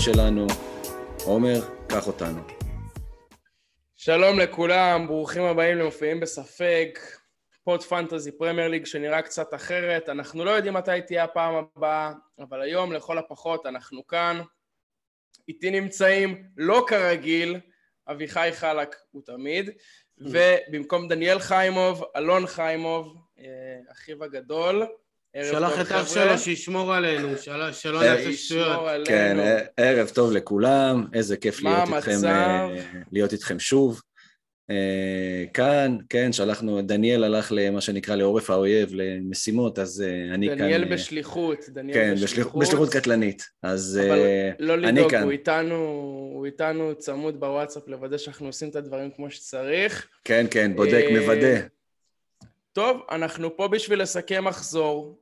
לפוד שלנו. עומר, קח אותנו. שלום לכולם, ברוכים הבאים למופיעים בספק, פוד פנטזי פרמייר ליג שנראה קצת אחרת. אנחנו לא יודעים מתי תהיה הפעם הבאה, אבל היום לכל הפחות אנחנו כאן. איתי נמצאים, לא כרגיל, אביחי חלק הוא תמיד, ובמקום דניאל חיימוב, אלון חיימוב, אה, אחיו הגדול. שלח את אח שלו שישמור עלינו, שלא נעשה שטויות. כן, ערב טוב לכולם, איזה כיף להיות איתכם, אה, להיות איתכם שוב. אה, כאן, כן, שלחנו, דניאל הלך למה שנקרא לעורף האויב, למשימות, אז אה, אני דניאל כאן... דניאל בשליחות, דניאל כן, בשליחות. כן, בשליחות קטלנית, אז אבל לא לדאוג, הוא איתנו, הוא איתנו צמוד בוואטסאפ לוודא שאנחנו עושים את הדברים כמו שצריך. כן, כן, בודק, מוודא. טוב, אנחנו פה בשביל לסכם מחזור.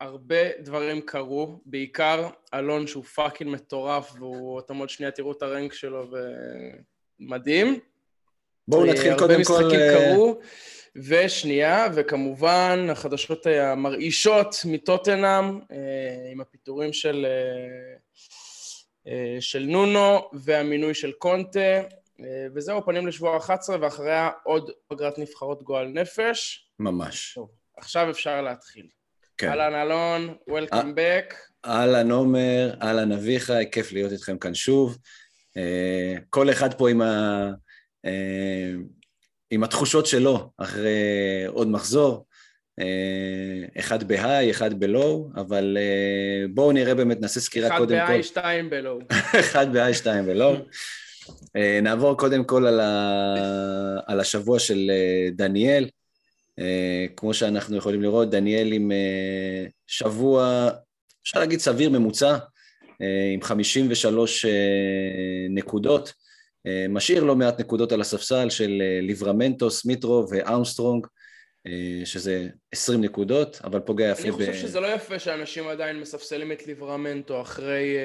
הרבה דברים קרו, בעיקר אלון שהוא fucking מטורף, ואתם עוד שנייה תראו את ה rank שלו ומדהים. בואו נתחיל קודם כל... הרבה משחקים קרו, ושנייה, וכמובן החדשות המרעישות מטוטנהאם, עם הפיטורים של, של נונו והמינוי של קונטה. וזהו, פנים לשבוע 11, ואחריה עוד פגרת נבחרות גועל נפש. ממש. טוב, עכשיו אפשר להתחיל. כן. אהלן אלון, Welcome back. אהלן עומר, אהלן אביחי, כיף להיות איתכם כאן שוב. כל אחד פה עם, ה... עם התחושות שלו אחרי עוד מחזור. אחד בהיי, אחד בלואו, אבל בואו נראה באמת, נעשה סקירה קודם כל. אחד בהיי, שתיים בלואו. אחד בהיי, שתיים בלואו. נעבור קודם כל על, ה... על השבוע של דניאל. כמו שאנחנו יכולים לראות, דניאל עם שבוע, אפשר להגיד סביר ממוצע, עם 53 נקודות. משאיר לא מעט נקודות על הספסל של ליברמנטו, סמיטרו וארמסטרונג, שזה 20 נקודות, אבל פוגע יפה ב... אני חושב שזה לא יפה שאנשים עדיין מספסלים את ליברמנטו אחרי...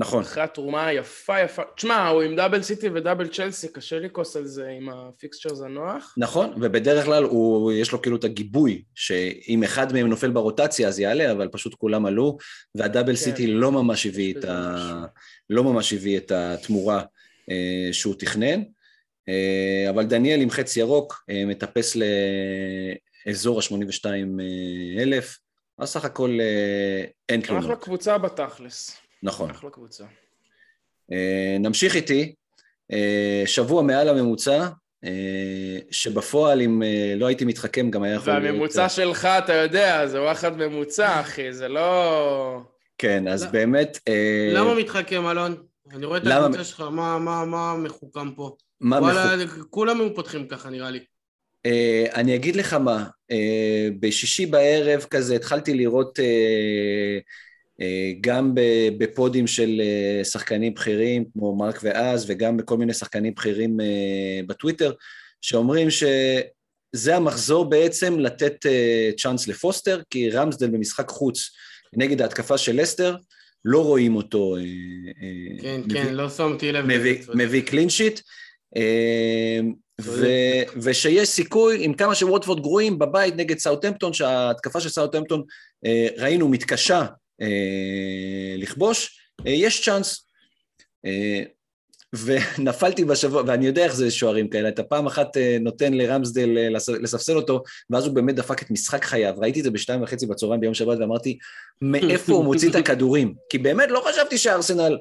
נכון. אחרי התרומה היפה יפה. תשמע, הוא עם double סיטי ו double צ'לסי, קשה לכעוס על זה עם ה fixtures הנוח. נכון, ובדרך כלל הוא, יש לו כאילו את הגיבוי, שאם אחד מהם נופל ברוטציה אז יעלה, אבל פשוט כולם עלו, וה double כן. סיטי לא ממש הביא את, ה... לא ממש הביא את התמורה אה, שהוא תכנן. אה, אבל דניאל עם חץ ירוק אה, מטפס לאזור ה-82 אלף, אז סך הכל אה, אין כלום. אחלה קבוצה בתכלס. נכון. אחלה קבוצה. Uh, נמשיך איתי, uh, שבוע מעל הממוצע, uh, שבפועל אם לא הייתי מתחכם גם היה יכול להיות... והממוצע שלך, אתה יודע, זה וואחד ממוצע, אחי, זה לא... כן, אז לא. באמת... למה מתחכם, אלון? אני רואה את למה... הקבוצה שלך, מה, מה, מה מחוכם פה? מה וואלה, מחוכ... כולם היו פותחים ככה, נראה לי. Uh, אני אגיד לך מה, uh, בשישי בערב כזה התחלתי לראות... Uh, גם בפודים של שחקנים בכירים כמו מרק ואז וגם בכל מיני שחקנים בכירים בטוויטר שאומרים שזה המחזור בעצם לתת צ'אנס לפוסטר כי רמסדל במשחק חוץ נגד ההתקפה של לסטר לא רואים אותו כן, מביא, כן, לא שמתי לב מביא, מביא קלין שיט ו- ושיש סיכוי עם כמה שווטפורד גרועים בבית נגד סאוטהמפטון שההתקפה של סאוטהמפטון ראינו מתקשה אה, לכבוש, אה, יש צ'אנס. אה, ונפלתי בשבוע, ואני יודע איך זה שוערים כאלה, אתה פעם אחת נותן לרמסדל לספסל אותו, ואז הוא באמת דפק את משחק חייו. ראיתי את זה בשתיים וחצי בצהריים ביום שבת, ואמרתי, מאיפה הוא מוציא את הכדורים? כי באמת לא חשבתי שארסנל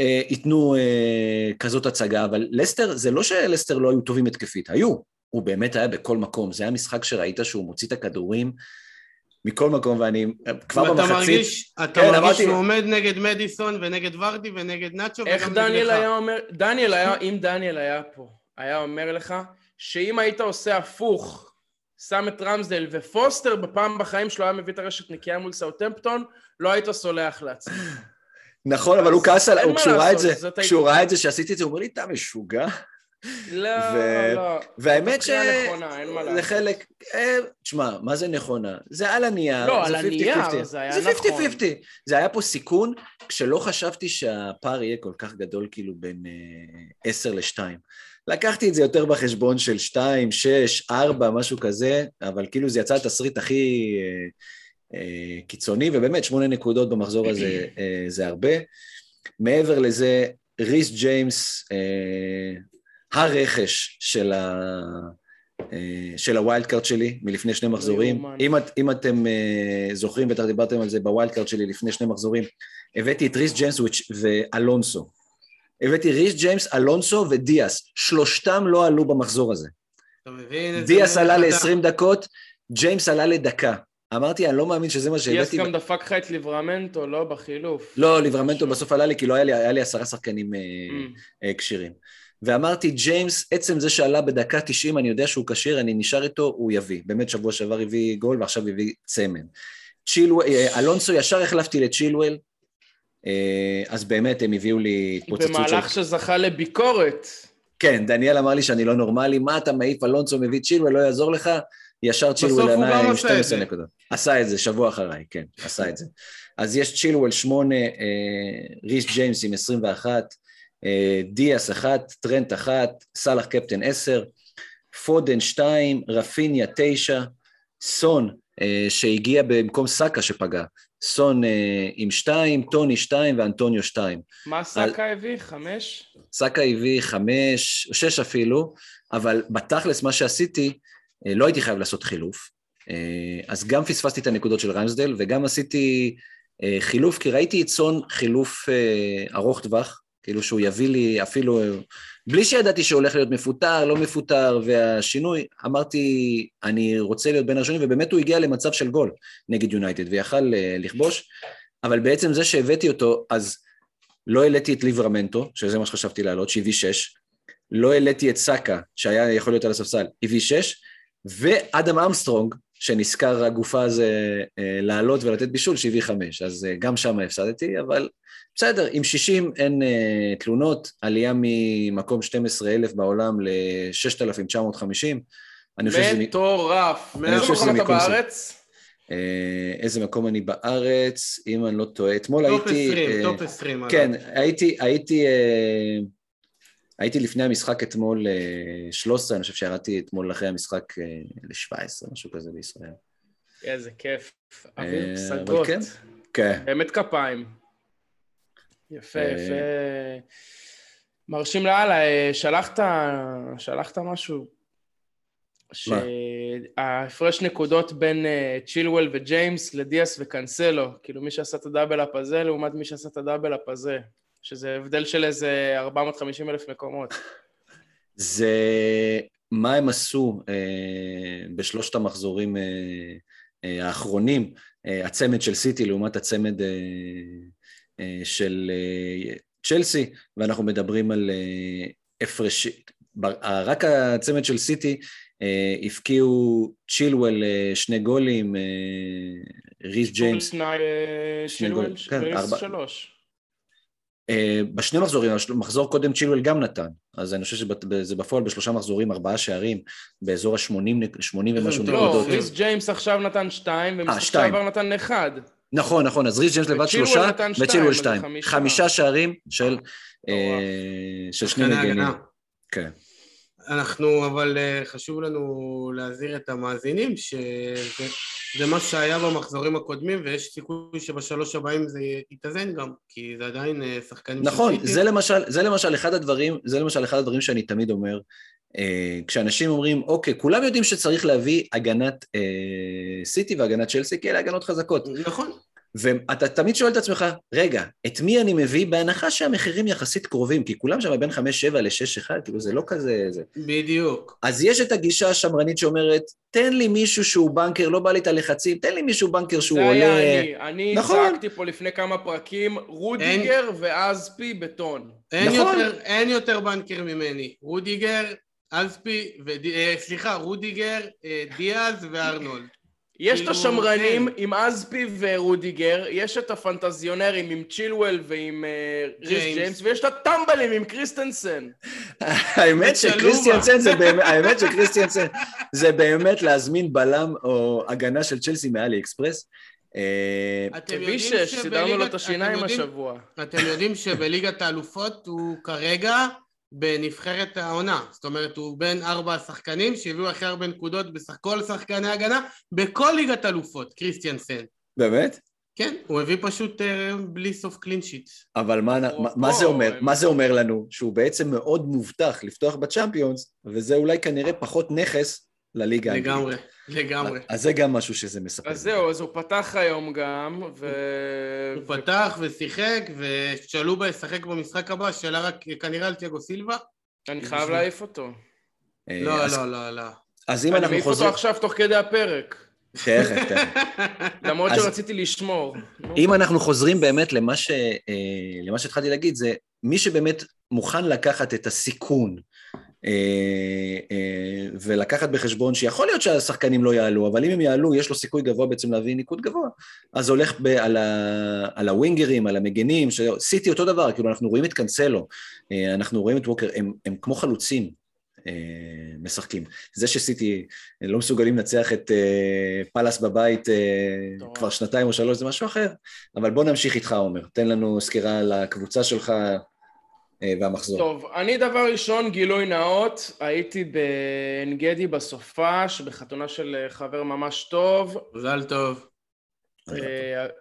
אה, ייתנו אה, כזאת הצגה, אבל לסטר, זה לא שלסטר לא היו טובים התקפית, היו. הוא באמת היה בכל מקום, זה היה משחק שראית שהוא מוציא את הכדורים. מכל מקום, ואני כבר במחצית... אתה מרגיש, אתה כן, מרגיש שהוא עומד נגד מדיסון ונגד ורדי ונגד נאצ'ו איך דניאל היה אומר, דניאל היה, אם דניאל היה פה, היה אומר לך שאם היית עושה הפוך, שם את רמסדל ופוסטר בפעם בחיים שלו היה מביא את הרשת נקייה מול סאוטמפטון, לא היית סולח לעצמי. נכון, אבל הוא כעס על... כשהוא ראה את זה, כשהוא ראה את זה שעשיתי את זה, הוא אומר לי, אתה משוגע? לא, ו... לא. והאמת ש... זה חלק... אה, תשמע, מה זה נכונה? זה על הנייר. לא, על הנייר זה היה נכון. זה 50-50. זה היה פה סיכון, כשלא חשבתי שהפער יהיה כל כך גדול, כאילו בין 10 uh, ל-2. לקחתי את זה יותר בחשבון של 2, 6, 4, משהו כזה, אבל כאילו זה יצא התסריט הכי... uh, קיצוני, ובאמת שמונה נקודות במחזור הזה זה הרבה. מעבר לזה, ריס ג'יימס, הרכש של ה... אה, של ה wild card שלי מלפני שני מחזורים. אם, את, אם אתם uh, זוכרים, בטח דיברתם על זה ב wild card שלי לפני שני מחזורים, הבאתי את ריס ג'יימס ואלונסו. הבאתי ריס ג'יימס, אלונסו ודיאס. שלושתם לא עלו במחזור הזה. דיאס עלה ל-20 דקות, ג'יימס עלה לדקה. אמרתי, אני לא מאמין שזה מה שהבאתי. דיאס גם דפק לך את ליברמנטו, לא? בחילוף. לא, ליברמנטו בסוף עלה לי, כי לא היה לי, עשרה שחקנים mm. כשירים. ואמרתי, ג'יימס, עצם זה שעלה בדקה 90, אני יודע שהוא כשיר, אני נשאר איתו, הוא יביא. באמת, שבוע שעבר הביא גול ועכשיו הביא צמד. צ'ילואל, אה, אלונסו, ישר החלפתי לצ'ילואל, אה, אז באמת הם הביאו לי התפוצצות של... במהלך שזכה לביקורת. כן, דניאל אמר לי שאני לא נורמלי, מה אתה מעיף, אלונסו מביא צ'ילואל, לא יעזור לך, ישר צ'ילואל ענה עם 12 נקודות. עשה את זה, שבוע אחריי, כן, עשה את זה. אז יש צ'ילואל 8, אה, ריס ג'יימס עם 21, אה, דיאס אחת, טרנט אחת, סאלח קפטן עשר, פודן שתיים, רפיניה תשע, סון אה, שהגיע במקום סאקה שפגע, סון אה, עם שתיים, טוני שתיים ואנטוניו שתיים. מה סאקה על... הביא? חמש? סאקה הביא חמש, שש אפילו, אבל בתכלס מה שעשיתי, לא הייתי חייב לעשות חילוף, אז גם פספסתי את הנקודות של ריימסדל וגם עשיתי חילוף, כי ראיתי את סון חילוף ארוך טווח, כאילו שהוא יביא לי אפילו, בלי שידעתי שהוא הולך להיות מפוטר, לא מפוטר, והשינוי, אמרתי, אני רוצה להיות בין הראשונים, ובאמת הוא הגיע למצב של גול נגד יונייטד, ויכל אה, לכבוש, אבל בעצם זה שהבאתי אותו, אז לא העליתי את ליברמנטו, שזה מה שחשבתי להעלות, שהביא 6, לא העליתי את סאקה, שהיה יכול להיות על הספסל, הביא 6, ואדם אמסטרונג, שנזכר הגופה הזה אה, לעלות ולתת בישול, שהביא 5, אז אה, גם שם הפסדתי, אבל בסדר, עם 60 אין uh, תלונות, עלייה ממקום 12,000 בעולם ל-6,950. מטורף. מאיזה מקום אתה בארץ? איזה מקום אני בארץ, אם אני לא טועה. אתמול הייתי... top 20, top 20. כן, הייתי, הייתי, לפני המשחק אתמול uh, 13, אני חושב שירדתי אתמול אחרי המשחק uh, ל-17, משהו כזה בישראל. איזה כיף. אוויר פסגות. כן, כן. באמת כפיים. יפה, אה, יפה. מרשים לאללה, אה, שלחת, שלחת משהו. שההפרש נקודות בין אה, צ'ילוול וג'יימס לדיאס וקנסלו, כאילו מי שעשה את הדאבל אפ הזה לעומת מי שעשה את הדאבל אפ הזה, שזה הבדל של איזה 450 אלף מקומות. זה מה הם עשו אה, בשלושת המחזורים אה, האחרונים, אה, הצמד של סיטי לעומת הצמד אה, אה, של אה, צ'לסי, ואנחנו מדברים על אה, הפרש... רק הצמד של סיטי הפקיעו צ'ילואל שני גולים, ריס ג'יימס... צ'ילואל וריס שלוש. בשני מחזורים, מחזור קודם צ'ילואל גם נתן, אז אני חושב שזה בפועל בשלושה מחזורים, ארבעה שערים, באזור ה-80 ומשהו נקודות. לא, ריס ג'יימס עכשיו נתן שתיים, ומשחק שעבר נתן אחד. נכון, נכון, אז ריס ג'יימס לבד שלושה, וצ'ילואל שתיים. חמישה שערים של אה, שני מגנים. כן. אנחנו, אבל אה, חשוב לנו להזהיר את המאזינים שזה מה שהיה במחזורים הקודמים ויש סיכוי שבשלוש הבאים זה יתאזן גם, כי זה עדיין אה, שחקנים נכון, זה למשל, זה למשל אחד הדברים, זה למשל אחד הדברים שאני תמיד אומר, כשאנשים אומרים, אוקיי, כולם יודעים שצריך להביא הגנת אה, סיטי והגנת צ'לסי, כי אלה הגנות חזקות. נכון. ואתה תמיד שואל את עצמך, רגע, את מי אני מביא בהנחה שהמחירים יחסית קרובים, כי כולם שם בין 5-7 ל-6-1, כאילו זה לא כזה... זה... בדיוק. אז יש את הגישה השמרנית שאומרת, תן לי מישהו שהוא בנקר, לא בא לי את הלחצים, תן לי מישהו בנקר שהוא עולה... זה היה אני, אני נכון. צעקתי פה לפני כמה פרקים, רודיגר אין... ואזפי בטון. אין, נכון. יותר, אין יותר בנקר ממני. רודיגר, אזפי, וד... אה, סליחה, רודיגר, אה, דיאס וארנולד. יש את כאילו, השמרנים כן. עם אזפי ורודיגר, יש את הפנטזיונרים עם צ'ילואל ועם uh, ריס ג'יימס, ויש את הטמבלים עם קריסטנסן. האמת שקריסטיאנסן זה באמת, האמת שקריסטיאנסן זה באמת להזמין בלם או הגנה של צ'לסי מעלי אקספרס. אה, יודעים. אתם יודעים שבליגת האלופות הוא כרגע בנבחרת העונה. זאת אומרת, הוא בין ארבע השחקנים שהביאו הכי הרבה נקודות בסך כל שחקני הגנה בכל ליגת אלופות, קריסטיאנסן. באמת? כן, הוא הביא פשוט uh, בלי סוף קלין שיט. אבל מה, מה, מה, זה אומר, מה זה אומר לנו? שהוא בעצם מאוד מובטח לפתוח בצ'אמפיונס, וזה אולי כנראה פחות נכס לליגה האנגלית. לגמרי, לגמרי. אז זה גם משהו שזה מספר. אז זהו, אז הוא פתח היום גם, ו... הוא. פתח ושיחק, ושאלובה ישחק במשחק הבא, שאלה רק כנראה על תיאגו סילבה. אני חייב להעיף אותו. לא, לא, לא, לא. אז אם אנחנו חוזרים... אני מעיף אותו עכשיו תוך כדי הפרק. תכף, תכף. למרות שרציתי לשמור. אם אנחנו חוזרים באמת למה, ש... אה, למה שהתחלתי להגיד, זה מי שבאמת מוכן לקחת את הסיכון אה, אה, ולקחת בחשבון שיכול להיות שהשחקנים לא יעלו, אבל אם הם יעלו, יש לו סיכוי גבוה בעצם להביא ניקוד גבוה, אז הולך ב- על, ה- על הווינגרים, על המגנים, סיטי אותו דבר, כאילו אנחנו רואים את קאנסלו, אנחנו רואים את ווקר, הם, הם כמו חלוצים, משחקים. זה שסיטי לא מסוגלים לנצח את פאלאס בבית טוב. כבר שנתיים או שלוש זה משהו אחר, אבל בוא נמשיך איתך עומר, תן לנו סקירה על הקבוצה שלך והמחזור. טוב, אני דבר ראשון, גילוי נאות, הייתי בעין גדי בסופש, בחתונה של חבר ממש טוב. מזל טוב.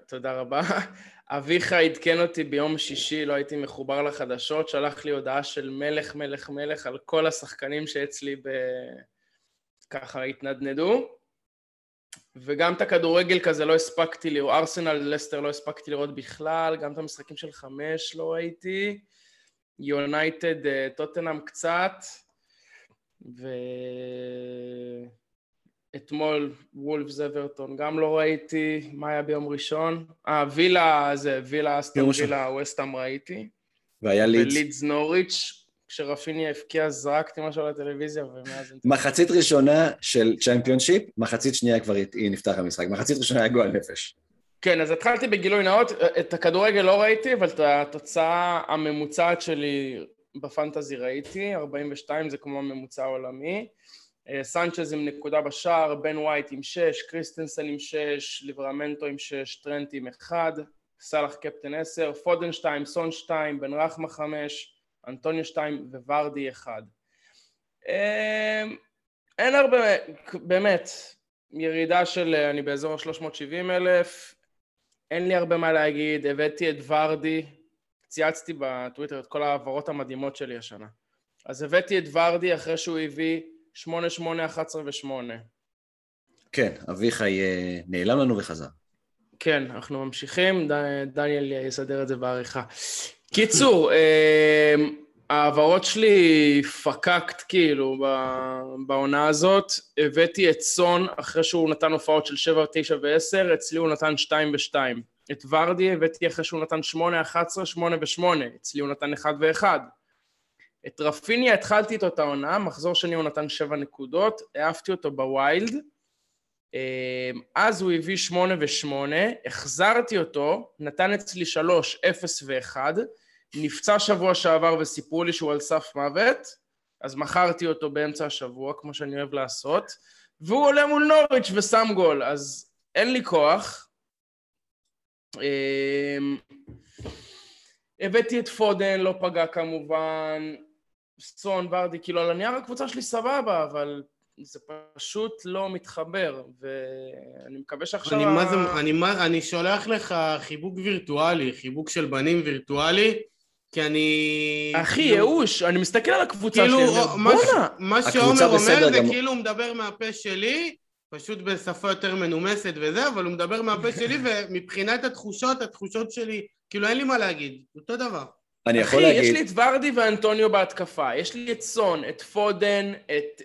תודה רבה. אביך עדכן אותי ביום שישי, לא הייתי מחובר לחדשות, שלח לי הודעה של מלך, מלך, מלך על כל השחקנים שאצלי ב... ככה התנדנדו. וגם את הכדורגל כזה לא הספקתי לראות, ארסנל לסטר לא הספקתי לראות בכלל, גם את המשחקים של חמש לא ראיתי, יונייטד אה, טוטנאם קצת, ו... אתמול וולפס אברטון גם לא ראיתי, מה היה ביום ראשון? אה, וילה, זה, וילה אסטון וילה ווסטאם ראיתי. והיה לידס. ולידס נוריץ', כשרפיניה הבקיע זרקתי משהו לטלוויזיה ומאז... מחצית ראשונה של צ'מפיונשיפ, מחצית שנייה כבר היא נפתח המשחק, מחצית ראשונה היה גועל נפש. כן, אז התחלתי בגילוי נאות, את הכדורגל לא ראיתי, אבל את התוצאה הממוצעת שלי בפנטזי ראיתי, 42 זה כמו הממוצע העולמי. אה, סנצ'ז עם נקודה בשער, בן ווייט עם שש, קריסטנסן עם שש, ליברמנטו עם שש, טרנט עם אחד, סאלח קפטן עשר, פודן שתיים, סון שתיים, בן רחמה חמש, אנטוניו שתיים וורדי אחד. אה, אין הרבה, באמת, ירידה של, אני באזור ה-370 אלף, אין לי הרבה מה להגיד, הבאתי את ורדי, צייצתי בטוויטר את כל ההעברות המדהימות שלי השנה. אז הבאתי את ורדי אחרי שהוא הביא שמונה, שמונה, אחת עשרה ושמונה. כן, אביחי אה, נעלם לנו וחזר. כן, אנחנו ממשיכים, ד... דניאל יסדר את זה בעריכה. קיצור, אה, ההעברות שלי פקקט כאילו בעונה הזאת, הבאתי את סון אחרי שהוא נתן הופעות של 7, 9 ו-10, אצלי הוא נתן 2 ו-2. את ורדי הבאתי אחרי שהוא נתן 8, 11, 8 ו-8, אצלי הוא נתן 1 ו-1. את רפיניה התחלתי איתו את העונה, מחזור שני הוא נתן שבע נקודות, העפתי אותו בווילד, אמ, אז הוא הביא שמונה ושמונה, החזרתי אותו, נתן אצלי שלוש, אפס ואחד, נפצע שבוע שעבר וסיפרו לי שהוא על סף מוות, אז מכרתי אותו באמצע השבוע, כמו שאני אוהב לעשות, והוא עולה מול נוריץ' ושם גול, אז אין לי כוח. אמ, הבאתי את פודן, לא פגע כמובן, סון, ורדי, כאילו על הנייר הקבוצה שלי סבבה, אבל זה פשוט לא מתחבר, ואני מקווה שעכשיו... אני, ה... זה, אני, אני שולח לך חיבוק וירטואלי, חיבוק של בנים וירטואלי, כי אני... אחי, ייאוש, אני מסתכל על הקבוצה כאילו, שלי, בואנה. מה שעומר אומר זה. כאילו הוא מדבר מהפה שלי, פשוט בשפה יותר מנומסת וזה, אבל הוא מדבר מהפה שלי, ומבחינת התחושות, התחושות שלי, כאילו אין לי מה להגיד, אותו דבר. אני יכול להגיד... אחי, יש לי את ורדי ואנטוניו בהתקפה, יש לי את סון, את פודן, את...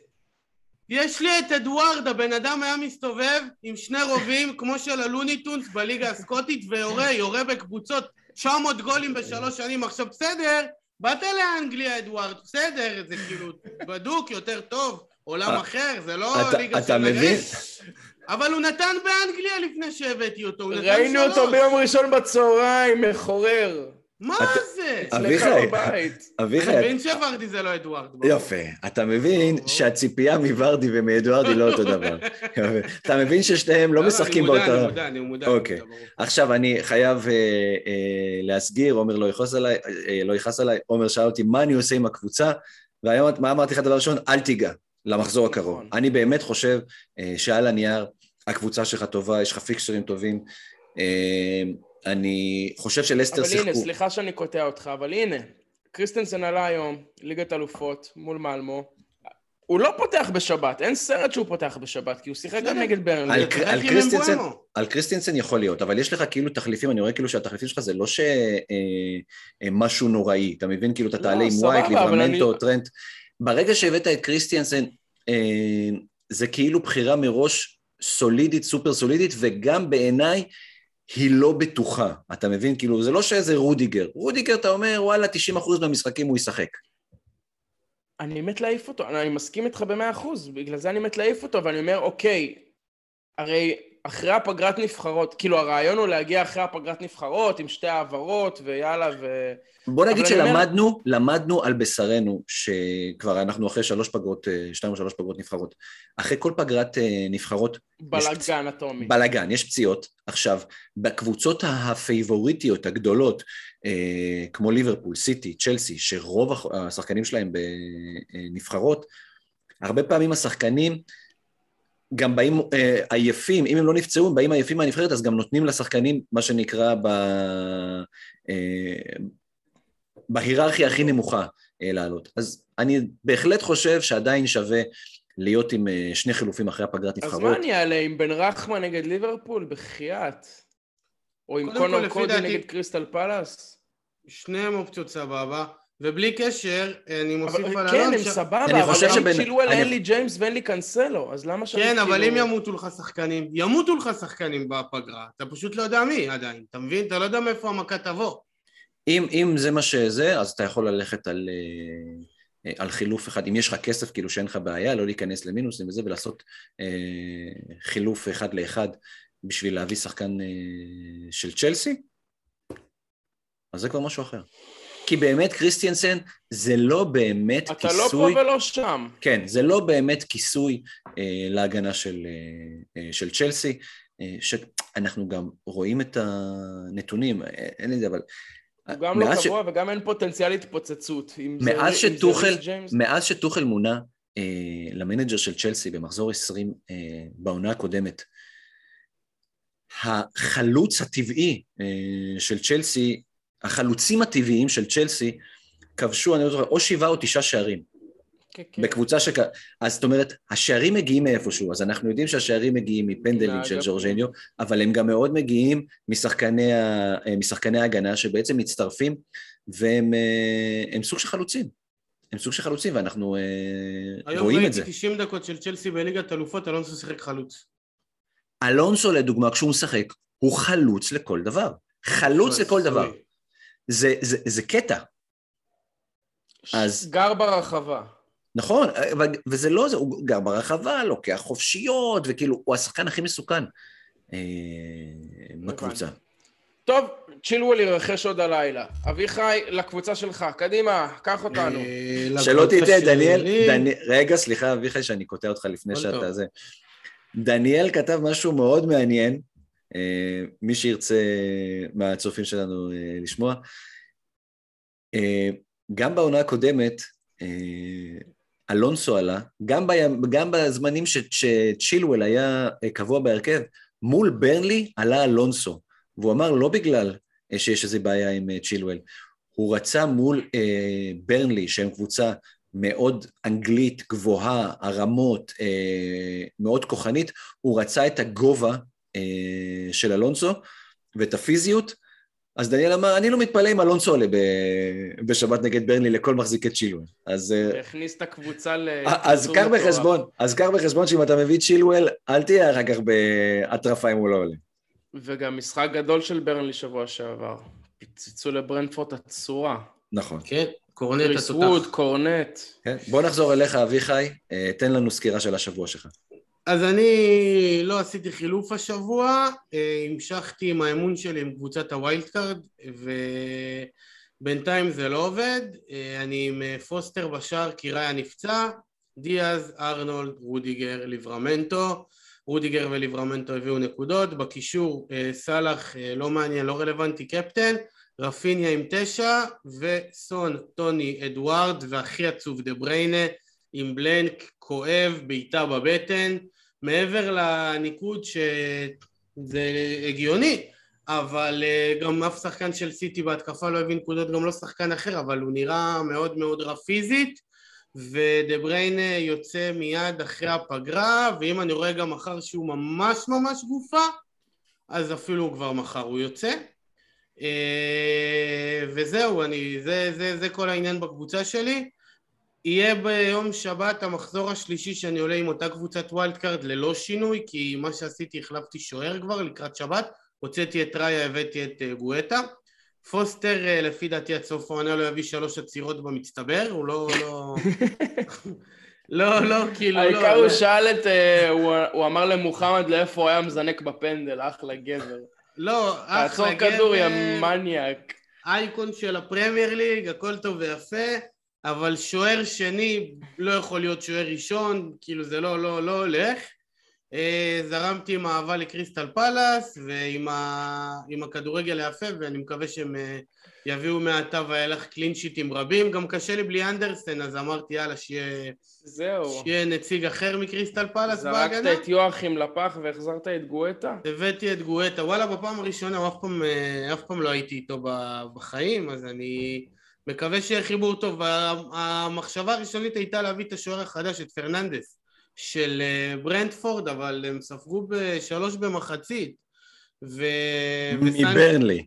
יש לי את אדוארד, הבן אדם היה מסתובב עם שני רובים כמו של הלוניטונס בליגה הסקוטית ויורה, יורה בקבוצות 900 גולים בשלוש שנים. עכשיו בסדר, באת לאנגליה אדוארד, בסדר, זה כאילו בדוק, יותר טוב, עולם אה, אחר, זה לא ליגה של נגרס. אבל הוא נתן באנגליה לפני שהבאתי אותו, הוא נתן שלוש. ראינו אותו ביום ראשון בצהריים, מחורר. מה זה? אביחי, אביחי. אני מבין שוורדי זה לא אדוארד. יפה. אתה מבין שהציפייה מוורדי ומאדוארד היא לא אותו דבר. אתה מבין ששניהם לא, לא, לא משחקים באותה... אני מודע, אני מודע. אוקיי. עכשיו אני חייב אה, אה, להסגיר, עומר לא יכעס עליי, אה, לא יכעס עליי, עומר שאל אותי מה אני עושה עם הקבוצה, והיום מה אמרתי לך דבר ראשון? אל תיגע למחזור הקרוב. נכון. אני באמת חושב שעל הנייר הקבוצה שלך טובה, יש לך fixture ים טובים. אני חושב שלסטר שיחקו... אבל הנה, סליחה שאני קוטע אותך, אבל הנה, קריסטנסן עלה היום, ליגת אלופות, מול מלמו. הוא לא פותח בשבת, אין סרט שהוא פותח בשבת, כי הוא שיחק גם נגד ברנלי. על, על, קריסטינסן, על קריסטינסן יכול להיות, אבל יש לך כאילו תחליפים, אני רואה כאילו שהתחליפים שלך זה לא שמשהו אה, אה, נוראי, אתה מבין? כאילו אתה לא, תעלה עם ווייט, ליברמנטו, אני... טרנט. ברגע שהבאת את קריסטיאנסן, אה, זה כאילו בחירה מראש סולידית, סופר סולידית, וגם בעיניי היא לא בטוחה, אתה מבין? כאילו, זה לא שאיזה רודיגר. רודיגר, אתה אומר, וואלה, 90% מהמשחקים הוא ישחק. אני מת להעיף אותו, אני מסכים איתך במאה אחוז, בגלל זה אני מת להעיף אותו, ואני אומר, אוקיי, הרי אחרי הפגרת נבחרות, כאילו הרעיון הוא להגיע אחרי הפגרת נבחרות עם שתי העברות ויאללה ו... בוא נגיד שלמדנו, אומר... למדנו על בשרנו שכבר אנחנו אחרי שלוש פגרות, אה, שתיים או שלוש פגרות נבחרות. אחרי כל פגרת אה, נבחרות... בלאגן פצ... אטומי. בלאגן, יש פציעות. עכשיו, בקבוצות הפייבוריטיות הגדולות, אה, כמו ליברפול, סיטי, צ'לסי, שרוב השחקנים שלהם בנבחרות, הרבה פעמים השחקנים גם באים אה, עייפים, אם הם לא נפצעו, הם באים עייפים מהנבחרת, אז גם נותנים לשחקנים, מה שנקרא, ב... אה, בהיררכיה הכי נמוכה אה, לעלות. אז אני בהחלט חושב שעדיין שווה להיות עם אה, שני חילופים אחרי הפגרת נבחרות. אז מה אני אעלה, עם בן רחמן נגד ליברפול? בחייאת. או עם קונור קודי נגד קריסטל פלאס? שניהם אופציות סבבה. ובלי קשר, אני מוסיף על אלון... כן, הם סבבה, אבל גם צ'ילואל אין לי ג'יימס ואין לי קאנסלו, אז למה שאני כן, אבל אם ימותו לך שחקנים, ימותו לך שחקנים בפגרה, אתה פשוט לא יודע מי עדיין, אתה מבין? אתה לא יודע מאיפה המכה תבוא. אם, אם זה מה שזה, אז אתה יכול ללכת על, אה, על חילוף אחד, אם יש לך כסף, כאילו שאין לך בעיה, לא להיכנס למינוסים וזה, ולעשות אה, חילוף אחד לאחד בשביל להביא שחקן אה, של צ'לסי, אז זה כבר משהו אחר. כי באמת קריסטיאנסן זה לא באמת אתה כיסוי... אתה לא פה ולא שם. כן, זה לא באמת כיסוי אה, להגנה של, אה, אה של צ'לסי, אה, שאנחנו גם רואים את הנתונים, אה, אין לי זה, אבל... הוא גם לא קבוע ש... וגם אין פוטנציאל התפוצצות. מאז שטוחל, מאז שטוחל מונה אה, למנג'ר של צ'לסי במחזור 20 אה, בעונה הקודמת, החלוץ הטבעי אה, של צ'לסי החלוצים הטבעיים של צ'לסי כבשו, אני לא זוכר, או שבעה או תשעה שערים. כן, כן. בקבוצה ש... אז זאת אומרת, השערים מגיעים מאיפשהו, אז אנחנו יודעים שהשערים מגיעים מפנדלים של ג'ורג'ניו, אבל הם גם מאוד מגיעים משחקני, ה... משחקני ההגנה שבעצם מצטרפים, והם אה, סוג של חלוצים. הם סוג של חלוצים, ואנחנו אה, רואים את זה. היום ראיתי 90 דקות של צ'לסי בליגת אלופות, אלונסו שיחק חלוץ. אלונסו, לדוגמה, כשהוא משחק, הוא חלוץ לכל דבר. חלוץ לכל דבר. זה, זה, זה קטע. אז... גר ברחבה. נכון, וזה לא זה, הוא גר ברחבה, לוקח חופשיות, וכאילו, הוא השחקן הכי מסוכן אה, בקבוצה. טוב, צ'ילוול ירכש עוד הלילה. אביחי, לקבוצה שלך, קדימה, קח אותנו. אה, שלא תטעה, דניאל, רגע, סליחה, אביחי, שאני קוטע אותך לפני שאתה זה. דניאל כתב משהו מאוד מעניין, מי שירצה מהצופים שלנו אה, לשמוע. אה, גם בעונה הקודמת, אלונסו עלה, גם, ב, גם בזמנים שצ'ילואל היה קבוע בהרכב, מול ברנלי עלה אלונסו, והוא אמר לא בגלל שיש איזו בעיה עם צ'ילואל, הוא רצה מול אה, ברנלי, שהם קבוצה מאוד אנגלית, גבוהה, הרמות, אה, מאוד כוחנית, הוא רצה את הגובה אה, של אלונסו ואת הפיזיות, אז דניאל אמר, אני לא מתפלא אם אלונסו עולה בשבת נגד ברנלי לכל מחזיקי צ'ילואל. אז... אה, הכניס את הקבוצה ל... אה, אז קח בחשבון, אז קח בחשבון שאם אתה מביא צ'ילואל, אל תהיה אחר כך בהטרפה אם הוא לא עולה. וגם משחק גדול של ברנלי שבוע שעבר. פיצצו לברנפורט הצורה. נכון. כן, קורנט התותח. קורנט. כן. בוא נחזור אליך, אביחי, תן לנו סקירה של השבוע שלך. אז אני לא עשיתי חילוף השבוע, אה, המשכתי עם האמון שלי עם קבוצת ה wildcard ובינתיים זה לא עובד, אה, אני עם אה, פוסטר בשער כי ראיה נפצע, דיאז, ארנולד, רודיגר, ליברמנטו, רודיגר וליברמנטו הביאו נקודות, בקישור סאלח לא מעניין, לא רלוונטי קפטן, רפיניה עם תשע וסון, טוני, אדוארד והכי עצוב דה בריינה עם בלנק, כואב, בעיטה בבטן מעבר לניקוד שזה הגיוני, אבל אה, גם אף שחקן של סיטי בהתקפה לא הביא נקודות, גם לא שחקן אחר, אבל הוא נראה מאוד מאוד רע פיזית, ודה בריינה יוצא מיד אחרי הפגרה, ואם אני רואה גם מחר שהוא ממש ממש גופה, אז אפילו כבר מחר הוא יוצא. אה, וזהו, אני, זה, זה, זה כל העניין בקבוצה שלי. יהיה ביום שבת המחזור השלישי שאני עולה עם אותה קבוצת wildcard ללא שינוי, כי מה שעשיתי החלפתי שוער כבר לקראת שבת, הוצאתי את ראיה, הבאתי את אה, גואיטה. פוסטר אה, לפי דעתי עד סוף העונה לא יביא שלוש עצירות במצטבר, הוא לא... לא... לא, לא, כאילו, לא. העיקר הוא שאל את... הוא אמר למוחמד לאיפה הוא היה מזנק בפנדל, אחלה גבר. לא, אחלה גבר. תעצור כדור, יא מניאק. אייקון של הפרמייר ליג, הכל טוב ויפה, אבל שוער שני לא יכול להיות שוער ראשון, כאילו זה לא, לא, לא הולך. אה, זרמתי עם האהבה לקריסטל פלאס ועם ה... הכדורגל היפה ואני מקווה שהם אה, יביאו מעתה ואילך קלינשיטים רבים גם קשה לי בלי אנדרסן אז אמרתי יאללה שיהיה, זהו. שיהיה נציג אחר מקריסטל פלאס בהגנה זרקת את יואכים לפח והחזרת את גואטה? הבאתי את גואטה וואלה בפעם הראשונה אף פעם, אה, אף פעם לא הייתי איתו בחיים אז אני מקווה שיהיה חיבור טוב המחשבה הראשונית הייתה להביא את השוער החדש את פרננדס של אה, ברנדפורד, אבל הם ספגו בשלוש במחצית. ו... מברנלי.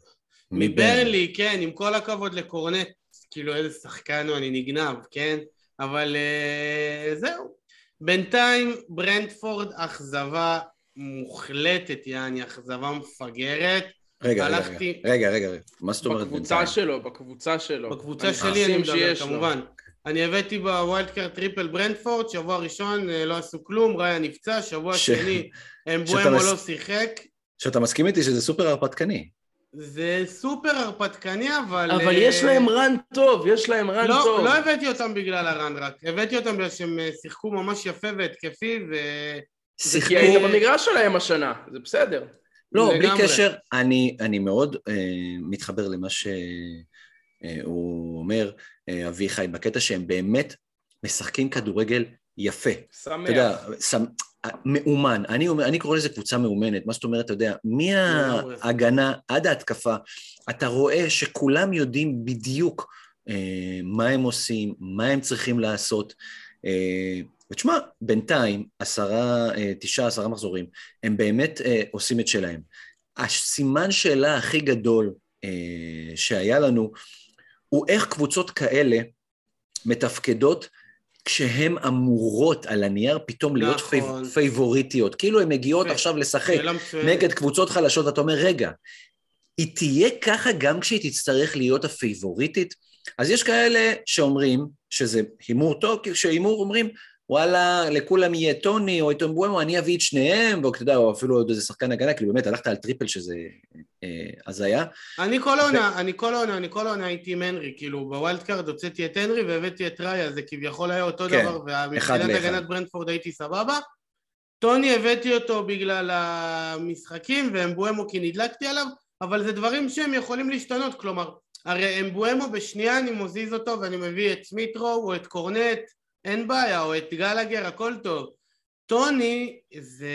מברנלי, כן, עם כל הכבוד לקורנט, כאילו איזה שחקן הוא, אני נגנב, כן? אבל אה, זהו. בינתיים ברנדפורד אכזבה מוחלטת, יעני, אכזבה מפגרת. רגע, הלכתי... רגע, רגע, רגע, מה זאת אומרת בינתיים? בקבוצה שלו, בקבוצה שלו. בקבוצה שלי אני מדבר, כמובן. אני הבאתי ב wildcard triple ברנדפורד, שבוע ראשון אה, לא עשו כלום, ראיה נפצע, שבוע ש... שני אמבואמו מס... לא שיחק. שאתה מסכים איתי שזה סופר הרפתקני. זה סופר הרפתקני, אבל... אבל יש להם רן טוב, יש להם רן לא, טוב. לא הבאתי אותם בגלל הרן רק, הבאתי אותם בגלל שהם אה, שיחקו ממש יפה והתקפי, ו... שיחקו... כי היית במגרש שלהם השנה, זה בסדר. לא, בלי קשר, אני, אני מאוד אה, מתחבר למה שהוא אה, אומר. אה, אביחי, בקטע שהם באמת משחקים כדורגל יפה. שמח. אתה יודע, שמ... מאומן. אני, אומר, אני קורא לזה קבוצה מאומנת. מה זאת אומרת, אתה יודע, מההגנה עד ההתקפה, אתה רואה שכולם יודעים בדיוק אה, מה הם עושים, מה הם צריכים לעשות. אה, ותשמע, בינתיים, עשרה, אה, תשעה, עשרה מחזורים, הם באמת אה, עושים את שלהם. הסימן שאלה הכי גדול אה, שהיה לנו, הוא איך קבוצות כאלה מתפקדות כשהן אמורות על הנייר פתאום להיות נכון. פייבוריטיות. כאילו הן מגיעות עכשיו לשחק נגד קבוצות חלשות, אתה אומר, רגע, היא תהיה ככה גם כשהיא תצטרך להיות הפייבוריטית? אז יש כאלה שאומרים שזה הימור טוב, כי כשהימור אומרים, וואלה, לכולם יהיה טוני או את אמבואמו, אני אביא את שניהם, ואתה יודע, או אפילו עוד איזה שחקן הגנה, כאילו באמת, הלכת על triple שזה אה, הזיה. אני כל העונה, אני כל העונה, אני כל העונה הייתי עם הנרי, כאילו ב wildcard הוצאתי את הנרי והבאתי את ראיה, זה כביכול היה אותו כן, דבר, ומבחינת הגנת ברנדפורד הייתי סבבה. טוני הבאתי אותו בגלל המשחקים, ואמבואמו כי נדלקתי עליו, אבל זה דברים שהם יכולים להשתנות, כלומר, הרי אמבואמו בשנייה אני מזיז אותו ואני מביא את סמיטרו או את קורנט, אין בעיה, או את גלגר, הכל טוב. טוני זה...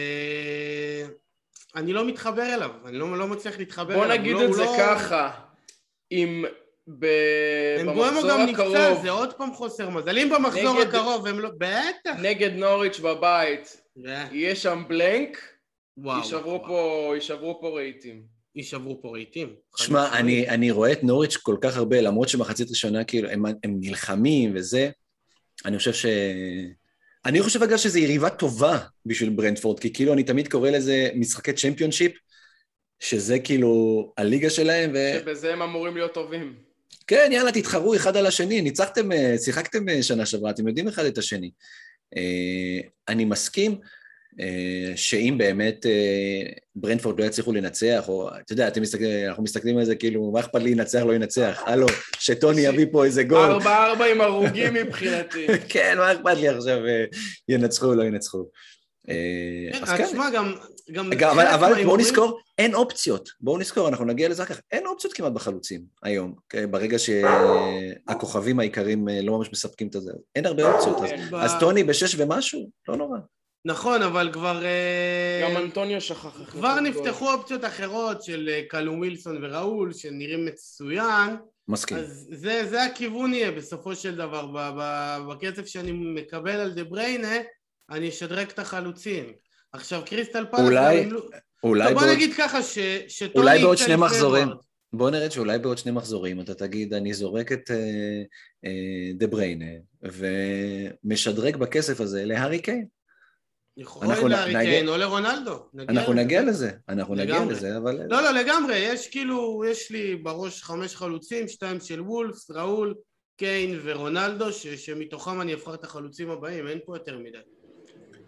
אני לא מתחבר אליו, אני לא, לא מצליח להתחבר בוא אליו. בוא נגיד לא, את זה לא... ככה, אם ב... במחזור גם הקרוב... נפצע, זה עוד פעם חוסר מזל. אם במחזור נגד... הקרוב הם לא... בטח. נגד נוריץ' בבית, yeah. יהיה שם בלנק, וואו, יישברו, וואו. פה, יישברו פה רהיטים. יישברו פה רהיטים. שמע, אני, אני רואה את נוריץ' כל כך הרבה, למרות שמחצית ראשונה כאילו הם, הם נלחמים וזה, אני חושב ש... אני חושב אגב שזו יריבה טובה בשביל ברנדפורד, כי כאילו אני תמיד קורא לזה משחקי צ'מפיונשיפ, שזה כאילו הליגה שלהם, ו... שבזה הם אמורים להיות טובים. כן, יאללה, תתחרו אחד על השני, ניצחתם, אה, שיחקתם אה, שנה שעברה, אתם יודעים אחד את השני. אה, אני מסכים, שאם באמת אה, ברנדפורד לא יצליחו לנצח, או אתה יודע, אתם מסתכלים, אנחנו מסתכלים על זה כאילו, מה אכפת לי לנצח, לא ינצח, הלו, שטוני יביא פה איזה גול. ארבע ארבע עם הרוגים מבחינתי. כן, מה אכפת לי עכשיו, אה, ינצחו או לא ינצחו. אז כן. תשמע, גם... אבל בואו נזכור, אין אופציות. בואו נזכור, אנחנו נגיע לזה אחר כך. אין אופציות כמעט בחלוצים היום, ברגע שהכוכבים העיקריים לא ממש מספקים את זה. אין הרבה אופציות. אז טוני בשש ומשהו, לא נורא. נכון, אבל כבר... אה, גם אנטוניו שכח. כבר נפתחו אופציות אחרות של אה, קלום ווילסון וראול, שנראים מצוין. מסכים. אז זה, זה הכיוון יהיה בסופו של דבר. ב- ב- בכסף שאני מקבל על דה בריינה, אני אשדרג את החלוצים. עכשיו, קריסטל פלאס... אולי- לא- אולי טוב, בוא בעוד- נגיד ככה, ש, שטוני אולי בעוד שני מחזורים. בוא נרד שאולי בעוד שני מחזורים אתה תגיד, אני זורק את אה, אה, דה בריינה ומשדרג בכסף הזה להארי קיין. יכול אנחנו להארי נגיע- קיין או לרונלדו. אנחנו נגיע לזה, אנחנו נגיע לגמרי. לזה, אבל... לא, לא, לגמרי, יש כאילו, יש לי בראש חמש חלוצים, שתיים של וולפס, ראול, קיין ורונלדו, ש, שמתוכם אני אבחר את החלוצים הבאים, אין פה יותר מדי.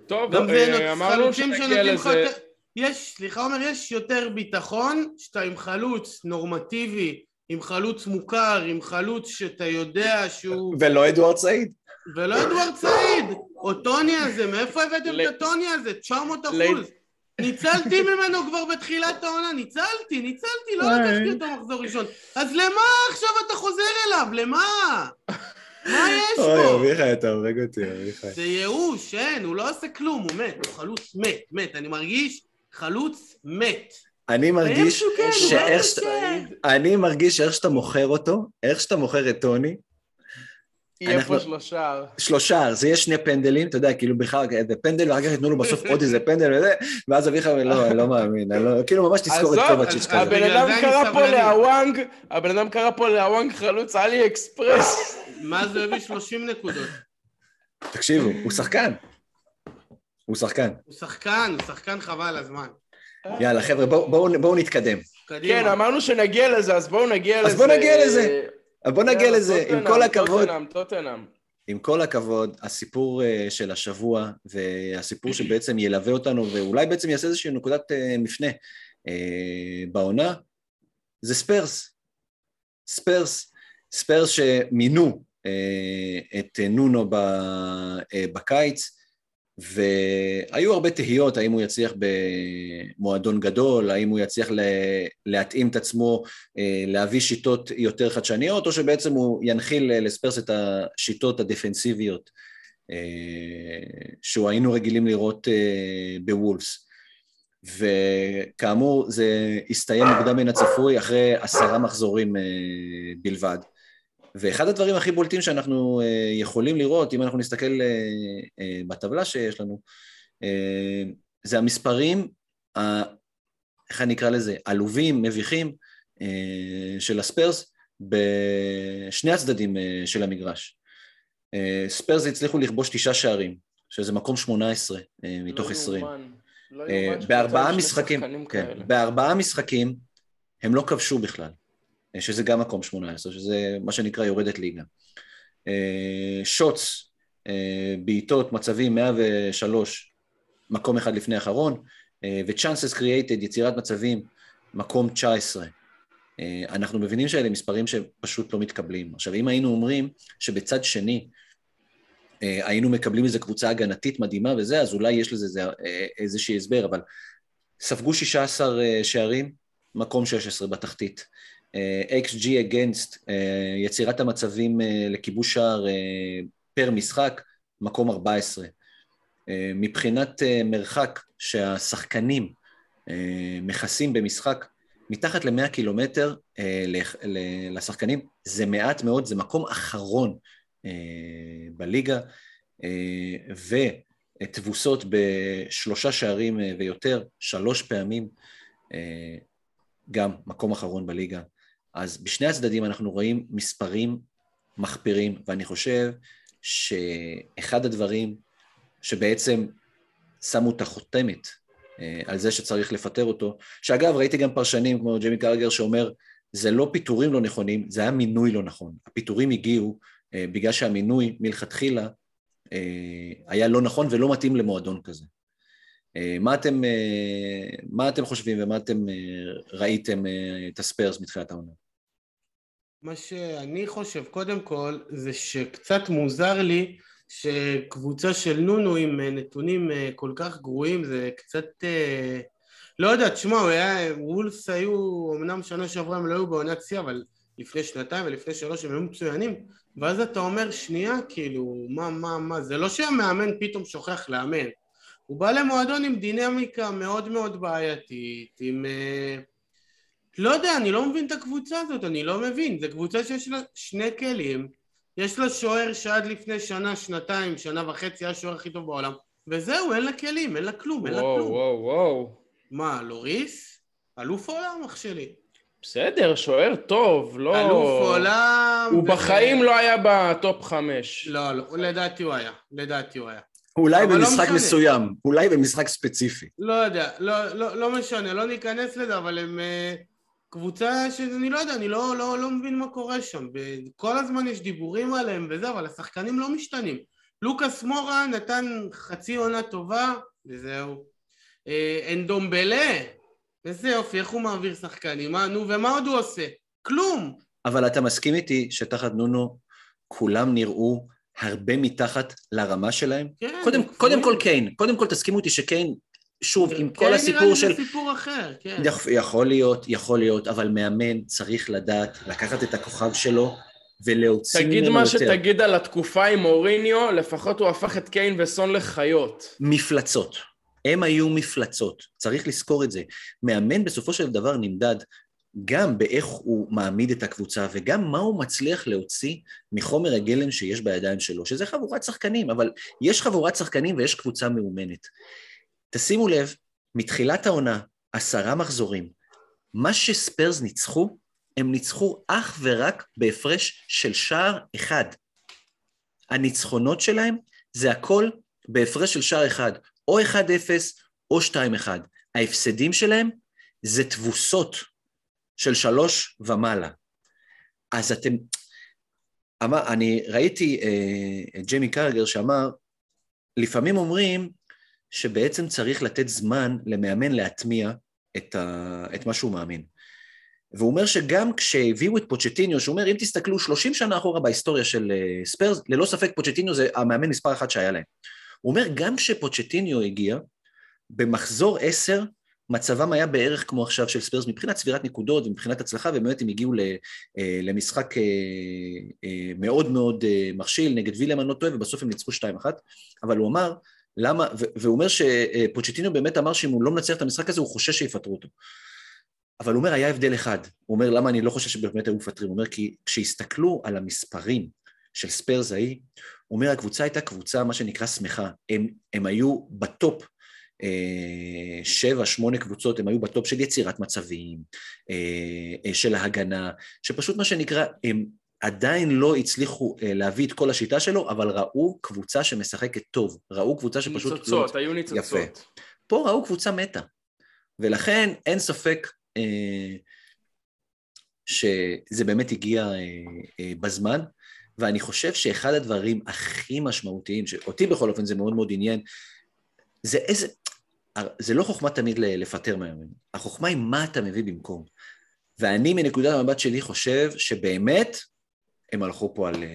טוב, גם אה, אמרנו חלוצים שנגיע לזה. יותר... יש, סליחה עומר, יש יותר ביטחון שאתה עם חלוץ נורמטיבי, עם חלוץ מוכר, עם חלוץ שאתה יודע שהוא... ולא אדוארד סעיד. ולא אדוארד סעיד, או טוני הזה, מאיפה הבאתם את הטוני הזה? 900 ל- אחוז. ניצלתי ממנו כבר בתחילת העונה, ניצלתי, ניצלתי, לא וואי. לקחתי אותו מחזור ראשון. אז למה עכשיו אתה חוזר אליו? למה? מה יש אוי, בו? אביחי, אתה הורג אותי, אביחי. זה ייאוש, אין, הוא לא עושה כלום, הוא מת, הוא חלוץ מת, מת, אני מרגיש חלוץ מת. אני מרגיש כן, שאיך משהו שאתה... כן. אני מרגיש שאיך שאתה מוכר אותו, איך שאתה מוכר את טוני, יהיה אנחנו- פה שלושה. שלושה, זה יהיה שני פנדלים, אתה יודע, כאילו בכלל, איזה פנדל, ואחר כך ייתנו לו בסוף עוד איזה פנדל וזה, ואז אביחי אומר, לא, אני לא מאמין, לא... כאילו ממש תזכור את קובצ'יץ' כזה. הבן אדם קרא פה. להוואנג, הבן אדם קרא פה להוואנג חלוץ עלי אקספרס. מה זה הביא 30 נקודות? תקשיבו, הוא שחקן. הוא שחקן. הוא שחקן, הוא שחקן חבל הזמן. יאללה, חבר'ה, בואו נתקדם. כן, אמרנו שנגיע לזה, אז בואו נגיע לזה. אז בואו נגיע לזה. אז בואו נגיע לזה, עם כל הכבוד, טוטנהאם, טוטנהאם. עם כל הכבוד, הסיפור אה, של השבוע, והסיפור שבעצם ילווה אותנו, ואולי בעצם יעשה איזושהי נקודת אה, מפנה אה, בעונה, זה ספרס. ספרס, ספרס שמינו את נונו בקיץ, והיו הרבה תהיות האם הוא יצליח במועדון גדול, האם הוא יצליח להתאים את עצמו, אה, להביא שיטות יותר חדשניות, או שבעצם הוא ינחיל אה, לספרס את השיטות הדפנסיביות אה, שהוא היינו רגילים לראות בוולפס. וכאמור, זה הסתיים מוקדם מן הצפוי אחרי עשרה מחזורים בלבד. ואחד הדברים הכי בולטים שאנחנו אה, יכולים לראות, אם אנחנו נסתכל אה, אה, בטבלה שיש לנו, זה המספרים, ה- איך אני אקרא לזה, עלובים, מביכים, של הספרס בשני הצדדים של המגרש. ספרס הצליחו לכבוש תשעה שערים, שזה מקום 18 אה, מתוך לא 20. יאומן. לא אה, יאומן שקבוצה בארבעה משחקים, כן. בארבעה משחקים הם לא כבשו בכלל, שזה גם מקום 18, שזה מה שנקרא יורדת ליגה. אה, שוטס, אה, בעיטות, מצבים 103, מקום אחד לפני האחרון, אה, ו-chances created, יצירת מצבים, מקום 19. אה, אנחנו מבינים שאלה מספרים שפשוט לא מתקבלים. עכשיו, אם היינו אומרים שבצד שני אה, היינו מקבלים איזו קבוצה הגנתית מדהימה וזה, אז אולי יש לזה אה, איזשהי הסבר, אבל ספגו 16 אה, שערים, מקום 16 בתחתית. אה, XG against, אה, יצירת המצבים אה, לכיבוש שער פר משחק, מקום 14. אה, מבחינת מרחק שהשחקנים מכסים במשחק, מתחת ל-100 קילומטר לשחקנים, זה מעט מאוד, זה מקום אחרון בליגה, ותבוסות בשלושה שערים ויותר, שלוש פעמים, גם מקום אחרון בליגה. אז בשני הצדדים אנחנו רואים מספרים מחפירים, ואני חושב שאחד הדברים שבעצם שמו את החותמת אה, על זה שצריך לפטר אותו, שאגב ראיתי גם פרשנים כמו ג'יימי קרגר שאומר זה לא פיטורים לא נכונים, זה היה מינוי לא נכון. הפיטורים הגיעו אה, בגלל שהמינוי מלכתחילה אה, היה לא נכון ולא מתאים למועדון כזה. מה אתם, מה אתם חושבים ומה אתם ראיתם את הספיירס מתחילת העונה? מה שאני חושב, קודם כל, זה שקצת מוזר לי שקבוצה של נונו עם אה, נתונים אה, כל כך גרועים, זה קצת... אה, לא יודע, תשמע. וולס היו, אמנם שנה שעברה הם לא היו בעונת שיא, אבל לפני שנתיים ולפני שלוש הם היו מצוינים, ואז אתה אומר, שנייה, כאילו, מה, מה, מה, זה לא שהמאמן פתאום שוכח לאמן. הוא בא למועדון עם דינמיקה מאוד מאוד בעייתית, עם... אה, לא יודע, אני לא מבין את הקבוצה הזאת, אני לא מבין. זו קבוצה שיש לה שני כלים, יש לה שוער שעד לפני שנה, שנתיים, שנה וחצי היה השוער הכי טוב בעולם, וזהו, אין לה כלים, אין לה כלום, אין לה כלום. וואו, וואו. מה, לוריס? אלוף עולם, אח שלי. בסדר, שוער טוב, לא... אלוף עולם... הוא ו- בחיים לא היה בטופ חמש. לא, לא, לדעתי הוא היה, לדעתי הוא היה. אולי לא במשחק משנה. מסוים, אולי במשחק ספציפי. לא יודע, לא, לא, לא משנה, לא ניכנס לזה, אבל הם אה, קבוצה שאני לא יודע, אני לא, לא, לא מבין מה קורה שם. כל הזמן יש דיבורים עליהם וזה, אבל השחקנים לא משתנים. לוקאס מורה נתן חצי עונה טובה, וזהו. אה, אנדומבלה, איזה יופי, איך הוא מעביר שחקנים, מה, נו, ומה עוד הוא עושה? כלום. אבל אתה מסכים איתי שתחת נונו כולם נראו הרבה מתחת לרמה שלהם? כן, קודם, הם קודם כל. קיין, קודם כל תסכימו אותי שקיין, שוב, עם כן, כל נראה הסיפור לי של... זה סיפור אחר, כן. יכ- יכול להיות, יכול להיות, אבל מאמן צריך לדעת לקחת את הכוכב שלו ולהוציא תגיד ממנו מה יותר. שתגיד על התקופה עם מוריניו, לפחות הוא הפך את קיין וסון לחיות. מפלצות. הם היו מפלצות, צריך לזכור את זה. מאמן בסופו של דבר נמדד גם באיך הוא מעמיד את הקבוצה וגם מה הוא מצליח להוציא מחומר הגלם שיש בידיים שלו, שזה חבורת שחקנים, אבל יש חבורת שחקנים ויש קבוצה מאומנת. תשימו לב, מתחילת העונה, עשרה מחזורים, מה שספיירס ניצחו, הם ניצחו אך ורק בהפרש של שער אחד. הניצחונות שלהם זה הכל בהפרש של שער אחד, או 1-0 או 2-1. ההפסדים שלהם זה תבוסות של שלוש ומעלה. אז אתם... אמר, אני ראיתי אה, את ג'יימי קראגר שאמר, לפעמים אומרים שבעצם צריך לתת זמן למאמן להטמיע את, ה, את מה שהוא מאמין. והוא אומר שגם כשהביאו את פוצ'טיניו, שהוא אומר, אם תסתכלו 30 שנה אחורה בהיסטוריה של אה, ספיירס, ללא ספק פוצ'טיניו זה המאמן מספר אחת שהיה להם. הוא אומר, גם כשפוצ'טיניו הגיע, במחזור 10, מצבם היה בערך כמו עכשיו של ספיירס מבחינת צבירת נקודות ומבחינת הצלחה, ובאמת הם הגיעו אה, למשחק אה, מאוד מאוד מכשיל נגד וילה, אם אני לא טועה, ובסוף הם ניצחו 2-1, אבל הוא אמר, למה, והוא אומר שפוצ'טיניו באמת אמר שאם הוא לא מנצח את המשחק הזה, הוא חושש שיפטרו אותו. אבל הוא אומר, היה הבדל אחד. הוא אומר, למה אני לא חושב שבאמת היו מפטרים? הוא אומר, כי כשהסתכלו על המספרים של ספיירס ההיא, הוא אומר, הקבוצה הייתה קבוצה, מה שנקרא שמחה. הם, הם היו בטופ, אה, שבע, שמונה קבוצות, הם היו בטופ של יצירת מצבים, אה, אה, של ההגנה, שפשוט מה שנקרא, הם עדיין לא הצליחו אה, להביא את כל השיטה שלו, אבל ראו קבוצה שמשחקת טוב, ראו קבוצה שפשוט... ניצוצות, היו ניצוצות. פה ראו קבוצה מתה, ולכן אין ספק אה, שזה באמת הגיע אה, אה, בזמן, ואני חושב שאחד הדברים הכי משמעותיים, שאותי בכל אופן זה מאוד מאוד עניין, זה איזה, זה לא חוכמה תמיד לפטר מאמן, החוכמה היא מה אתה מביא במקום. ואני מנקודת המבט שלי חושב שבאמת הם הלכו פה על, אה,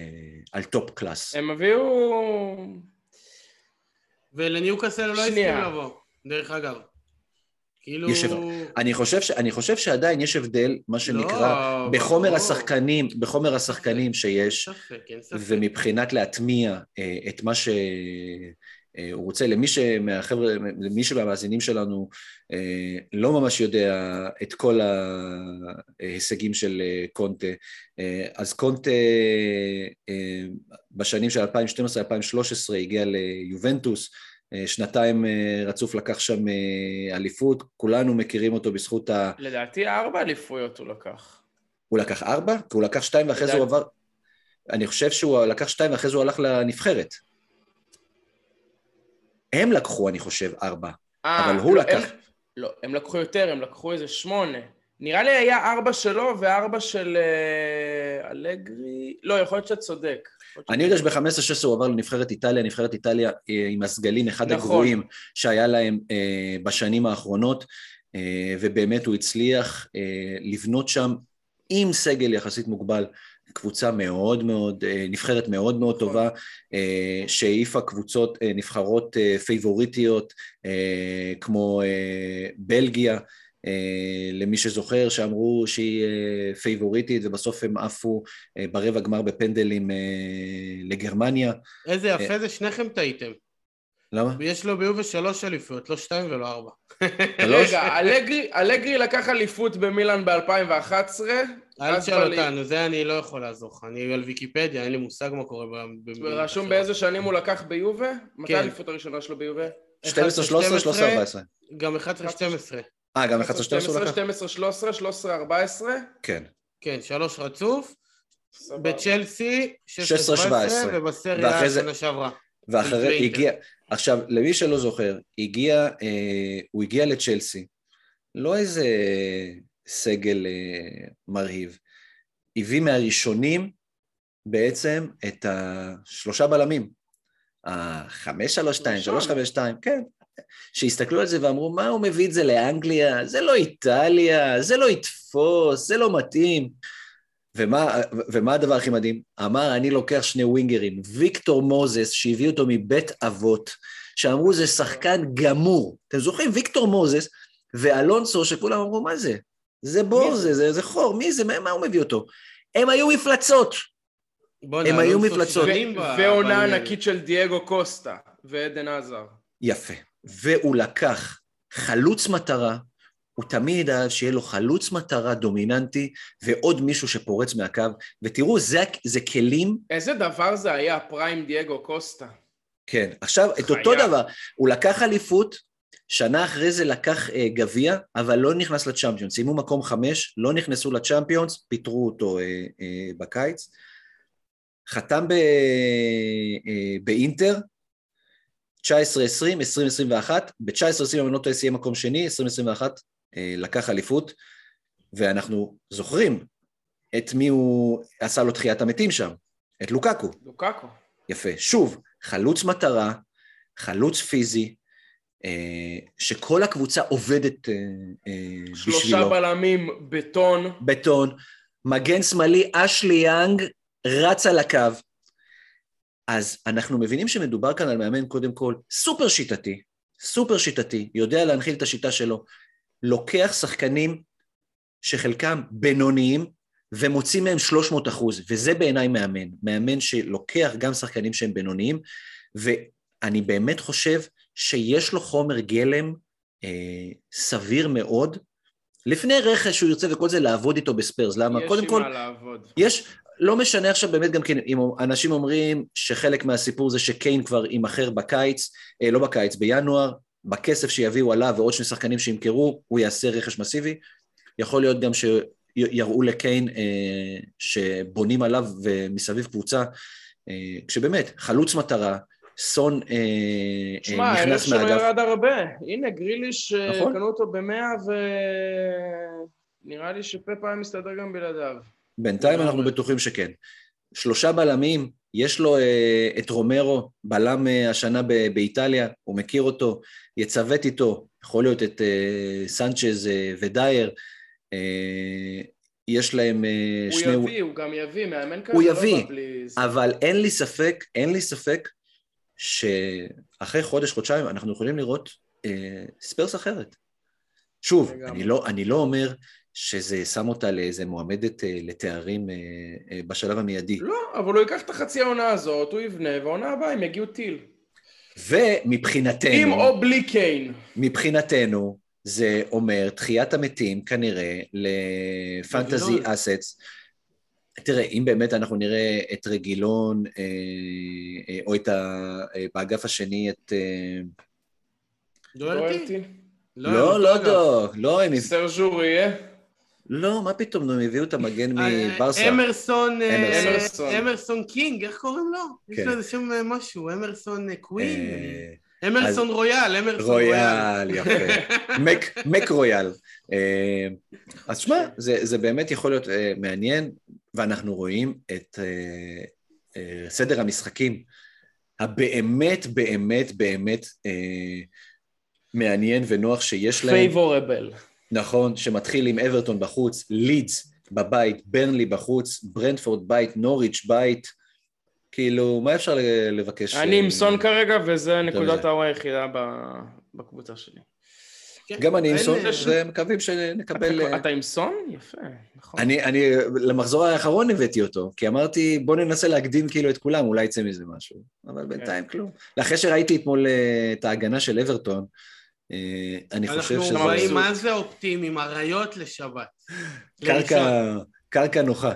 על top class. הם הביאו... ולניוקאסל לא. הסכים לבוא, דרך אגב. כאילו... יש הבדל. אני חושב, ש, אני חושב שעדיין יש הבדל, מה שנקרא, לא, בחומר ברור. השחקנים, בחומר השחקנים שיש, ספק, ספק. ומבחינת להטמיע אה, את מה שהוא רוצה, למי שמהחבר'ה, למי שמהמאזינים שלנו אה, לא ממש יודע את כל ההישגים של אה, קונטה, אה, אז קונטה אה, בשנים של 2012-2013 הגיע ליובנטוס, אה, שנתיים אה, רצוף לקח שם אה, אליפות, כולנו מכירים אותו בזכות ה... לדעתי ארבע אליפויות הוא לקח. הוא לקח ארבע? כי הוא לקח שתיים ואחרי זה הוא עבר... אני חושב שהוא לקח שתיים ואחרי זה הוא הלך לנבחרת. הם לקחו, אני חושב, ארבע. אה, אבל הוא לא, לקח. הם, לא, הם לקחו יותר, הם לקחו איזה שמונה. נראה לי היה ארבע שלו וארבע של אה, אלגרי... לא, יכול להיות שאתה צודק. אני יודע שב-15-16 הוא עבר לנבחרת איטליה, נבחרת איטליה אה, עם הסגלים, אחד נכון. הגרועים שהיה להם אה, בשנים האחרונות, אה, ובאמת הוא הצליח אה, לבנות שם עם סגל יחסית מוגבל. קבוצה מאוד מאוד, אה, נבחרת מאוד מאוד נכון. טובה, אה, שהעיפה קבוצות אה, נבחרות פייבוריטיות, כמו בלגיה, למי שזוכר, שאמרו שהיא פייבוריטית, ובסוף הם עפו ברבע גמר בפנדלים לגרמניה. איזה יפה זה, שניכם טעיתם. למה? יש לו ביובה שלוש אליפויות, לא שתיים ולא ארבע. רגע, אלגרי לקח אליפות במילאן ב-2011. אל תשאל אותנו, זה אני לא יכול לעזור לך. אני על ויקיפדיה, אין לי מושג מה קורה ב... ב- רשום באיזה שנים הוא לקח ביובה? מתי כן. האליפות הראשונה שלו ביובה? 12, 13, 13, 14. גם 11-12. אה, גם 11, 12 הוא לקח? 12, 13, 13, 14? כן. כן, שלוש רצוף. בצ'לסי, 16, 16-17, 17. ובסריה השנה שעברה. ואחרי. הגיע, עכשיו, למי שלא זוכר, הגיע, אה, הוא הגיע לצ'לסי, לא איזה סגל אה, מרהיב, הביא מהראשונים בעצם את השלושה בלמים, החמש שלוש שתיים. שלוש חמש שתיים, כן, שהסתכלו על זה ואמרו, מה הוא מביא את זה לאנגליה? זה לא איטליה, זה לא יתפוס, זה לא מתאים. ומה, ומה הדבר הכי מדהים? אמר, אני לוקח שני ווינגרים, ויקטור מוזס, שהביא אותו מבית אבות, שאמרו, זה שחקן גמור. אתם זוכרים? ויקטור מוזס ואלונסו, שכולם אמרו, מה זה? זה בור, זה, זה, זה חור, מי זה? מה מה הוא מביא אותו? הם היו מפלצות. הם היו אלונסו מפלצות. ועונה. ענקית של דייגו קוסטה ועדן עזר. יפה. והוא לקח חלוץ מטרה, הוא תמיד אהב שיהיה לו חלוץ מטרה דומיננטי ועוד מישהו שפורץ מהקו, ותראו, זה, זה כלים איזה דבר זה היה, פריים דייגו קוסטה. כן, עכשיו את חייב. אותו דבר, הוא לקח אליפות, שנה אחרי זה לקח אה, גביע, אבל לא נכנס לצ'אמפיונס, סיימו מקום חמש, לא נכנסו לצ'אמפיונס, פיטרו אותו אה, אה, בקיץ, חתם ב, אה, באינטר, 19-20, 20-21, ב-19-20 אם אני לא טועה סיים מקום שני, 2021 אה, לקח אליפות, ואנחנו זוכרים את מי הוא עשה לו תחיית המתים שם, את לוקקו. לוקקו. יפה. שוב, חלוץ מטרה, חלוץ פיזי, שכל הקבוצה עובדת אה, אה, שלושה בשבילו. בלמים, בטון. בטון, מגן שמאלי, אשלי יאנג, רץ על הקו. אז אנחנו מבינים שמדובר כאן על מאמן קודם כל סופר שיטתי, סופר שיטתי, יודע להנחיל את השיטה שלו, לוקח שחקנים שחלקם בינוניים ומוציא מהם 300 אחוז, וזה בעיניי מאמן, מאמן שלוקח גם שחקנים שהם בינוניים, ואני באמת חושב שיש לו חומר גלם אה, סביר מאוד, לפני רכש שהוא ירצה וכל זה, לעבוד איתו בספיירס. למה? יש קודם עם כל, מה לעבוד. יש, לא משנה עכשיו באמת גם כן, אם אנשים אומרים שחלק מהסיפור זה שקיין כבר יימכר בקיץ, אה, לא בקיץ, בינואר, בכסף שיביאו עליו ועוד שני שחקנים שימכרו, הוא יעשה רכש מסיבי. יכול להיות גם שיראו לקיין אה, שבונים עליו ומסביב קבוצה, אה, כשבאמת, חלוץ מטרה, סון אה, אה, שמע, הערך נכנס שלו מהאגף. ירד הרבה. הנה, גריליש, אה, נכון. קנו אותו במאה ו... נראה לי שפפ היה מסתדר גם בלעדיו. בינתיים אנחנו לגמרי. בטוחים שכן. שלושה בלמים, יש לו אה, את רומרו, בלם אה, השנה ב- באיטליה, הוא מכיר אותו, יצוות איתו, יכול להיות את אה, סנצ'ז אה, ודייר, אה, יש להם אה, הוא שני... יביא, הוא גם יביא, מאמן כזה הוא לא יביא, בא בלי. אבל אין לי ספק, אין לי ספק שאחרי חודש, חודשיים, אנחנו יכולים לראות אה, ספרס אחרת. שוב. אני לא, אני לא אומר שזה שם אותה לאיזה מועמדת אה, לתארים אה, אה, בשלב המיידי. לא, אבל הוא ייקח את החצי העונה הזאת, הוא יבנה, והעונה הבאה הם יגיעו טיל. ומבחינתנו, עם או בלי קיין. מבחינתנו, זה אומר תחיית המתים כנראה לפנטזי. אסטס. תראה, אם באמת אנחנו נראה את רגילון, אה, אה, או את ה... אה, באגף השני את... דוהרטי? דוהרטי. לא, הם לא, לא, לא, הם... הב- סרג' אורייה. לא, מה פתאום, הם הביאו את המגן מברסה. אמרסון, אמרסון. קינג, איך קוראים לו? יש כן. לו איזה שם משהו, אמרסון קווין? אמרסון רויאל, אמרסון רויאל. רויאל, יפה. מק, מק רויאל. אה, אז שמע, זה, זה באמת יכול להיות אה, מעניין, ואנחנו רואים את אה, סדר המשחקים הבאמת, באמת, באמת מעניין ונוח שיש להם. פייבורבל. נכון, שמתחיל עם אברטון בחוץ, לידס בבית, ברנלי בחוץ, ברנדפורד בית, נוריץ' בית. כאילו, מה אפשר ל- לבקש? אני עם אה, סון כרגע, וזה נקודת. האור היחידה ב- בקבוצה שלי. כן, גם אני עם סון, אה, ומקווים שנקבל... אתה- אה, אתה עם סון? יפה, נכון. אני, אני למחזור האחרון הבאתי אותו, כי אמרתי, בוא ננסה להקדים כאילו את כולם, אולי יצא מזה משהו. אבל בינתיים כן. כלום. אחרי שראיתי אתמול אה, את ההגנה של אברטון, אה, אני חושב אנחנו שזה באים מבסוט. מה זה אופטימיים, אריות לשבת. קרקע נוחה.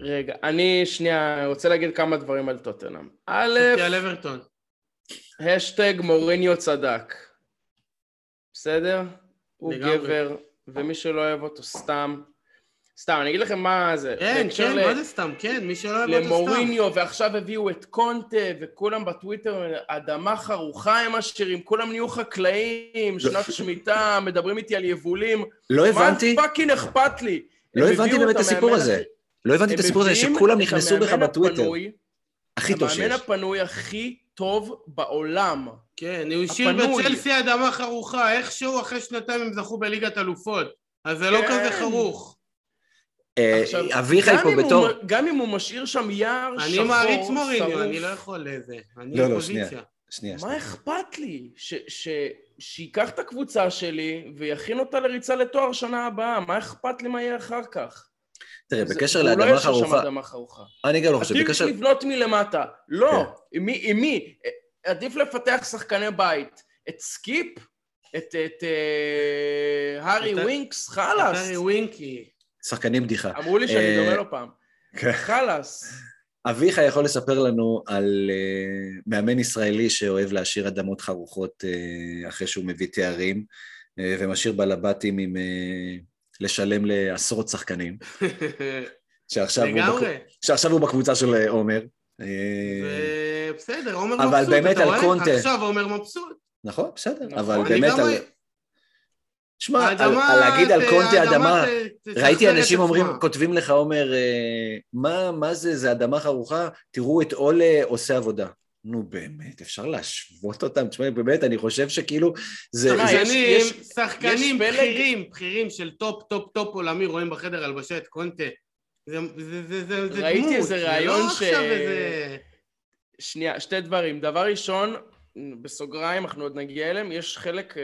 רגע, אני שנייה רוצה להגיד כמה דברים על טוטנאם. א', על אברטון. השטג מוריניו צדק. בסדר? הוא. גבר, ומי שלא אוהב אותו סתם. סתם, אני אגיד לכם מה זה. כן, כן, ל- מה זה סתם? כן, מי שלא אוהב אותו סתם. למוריניו, ועכשיו הביאו את קונטה, וכולם בטוויטר, אדמה חרוכה הם עשירים, כולם נהיו חקלאים, שנת שמיטה, מדברים איתי על יבולים. לא הבנתי, מה fucking אכפת לי? לא הבנתי באמת את הסיפור הזה. לא הבנתי את הסיפור הזה שכולם נכנסו בך בטוויטר. הפנוי, הכי טוב שיש. המאמן הפנוי הכי טוב בעולם. כן, הוא השאיר. בצ'לסי אדמה חרוכה, איכשהו אחרי שנתיים הם זכו בליגת אלופות. אז זה לא כן. כזה חרוך. אה, אביחי פה בתור... גם אם הוא משאיר שם יער אני שחור, מעריץ מוריניו, שרוף, אני לא יכול לזה. אני לא, לא, אופוזיציה. שנייה. שנייה, מה. אכפת לי? ש- ש- שייקח את הקבוצה שלי ויכין אותה לריצה לתואר שנה הבאה, מה אכפת לי מה יהיה אחר כך? תראה, בקשר הוא לא לאדמה ישאיר שם חרוכה, אדמה חרוכה. אני גם לא חושב, עדיף בקשר... לבנות מלמטה. לא, כן. עם מי? עדיף לפתח שחקני בית. את סקיפ? את את, אה, הארי ווינקס? את חלאס. הארי ווינקי. שחקנים בדיחה. אמרו לי שאני אה, דומה לו פעם. כן. חלאס. אביחי יכול לספר לנו על אה, מאמן ישראלי שאוהב להשאיר אדמות חרוכות אה, אחרי שהוא מביא תארים, אה, ומשאיר בלבטים עם אה, לשלם לעשרות שחקנים, שעכשיו, הוא, לגמרי. בק... שעכשיו הוא בקבוצה של אה, עומר. Uh, ובסדר, עומר מבסוט, אבל באמת על? קונטה. עכשיו עומר מבסוט. נכון, בסדר, נכון, אבל באמת על... שמע, להגיד על קונטה אדמה, ראיתי אנשים אומרים. כותבים לך, עומר, אה, מה, מה זה, זה אדמה חרוכה? תראו את אולה עושה עבודה. נו באמת, אפשר להשוות אותם? תשמע, באמת, אני חושב שכאילו, זה... תשמע, זה- יש- שחקנים, יש- שחקנים יש פלג- בכירים, בכירים של טופ, טופ, טופ עולמי רואים בחדר הלבשה את קונטה. זה זה- זה- זה- זה ראיתי דמות, איזה זה ראיון לא ש- איזה... שנייה, שתי דברים. דבר ראשון, בסוגריים, אנחנו עוד נגיע אליהם, יש חלק אה,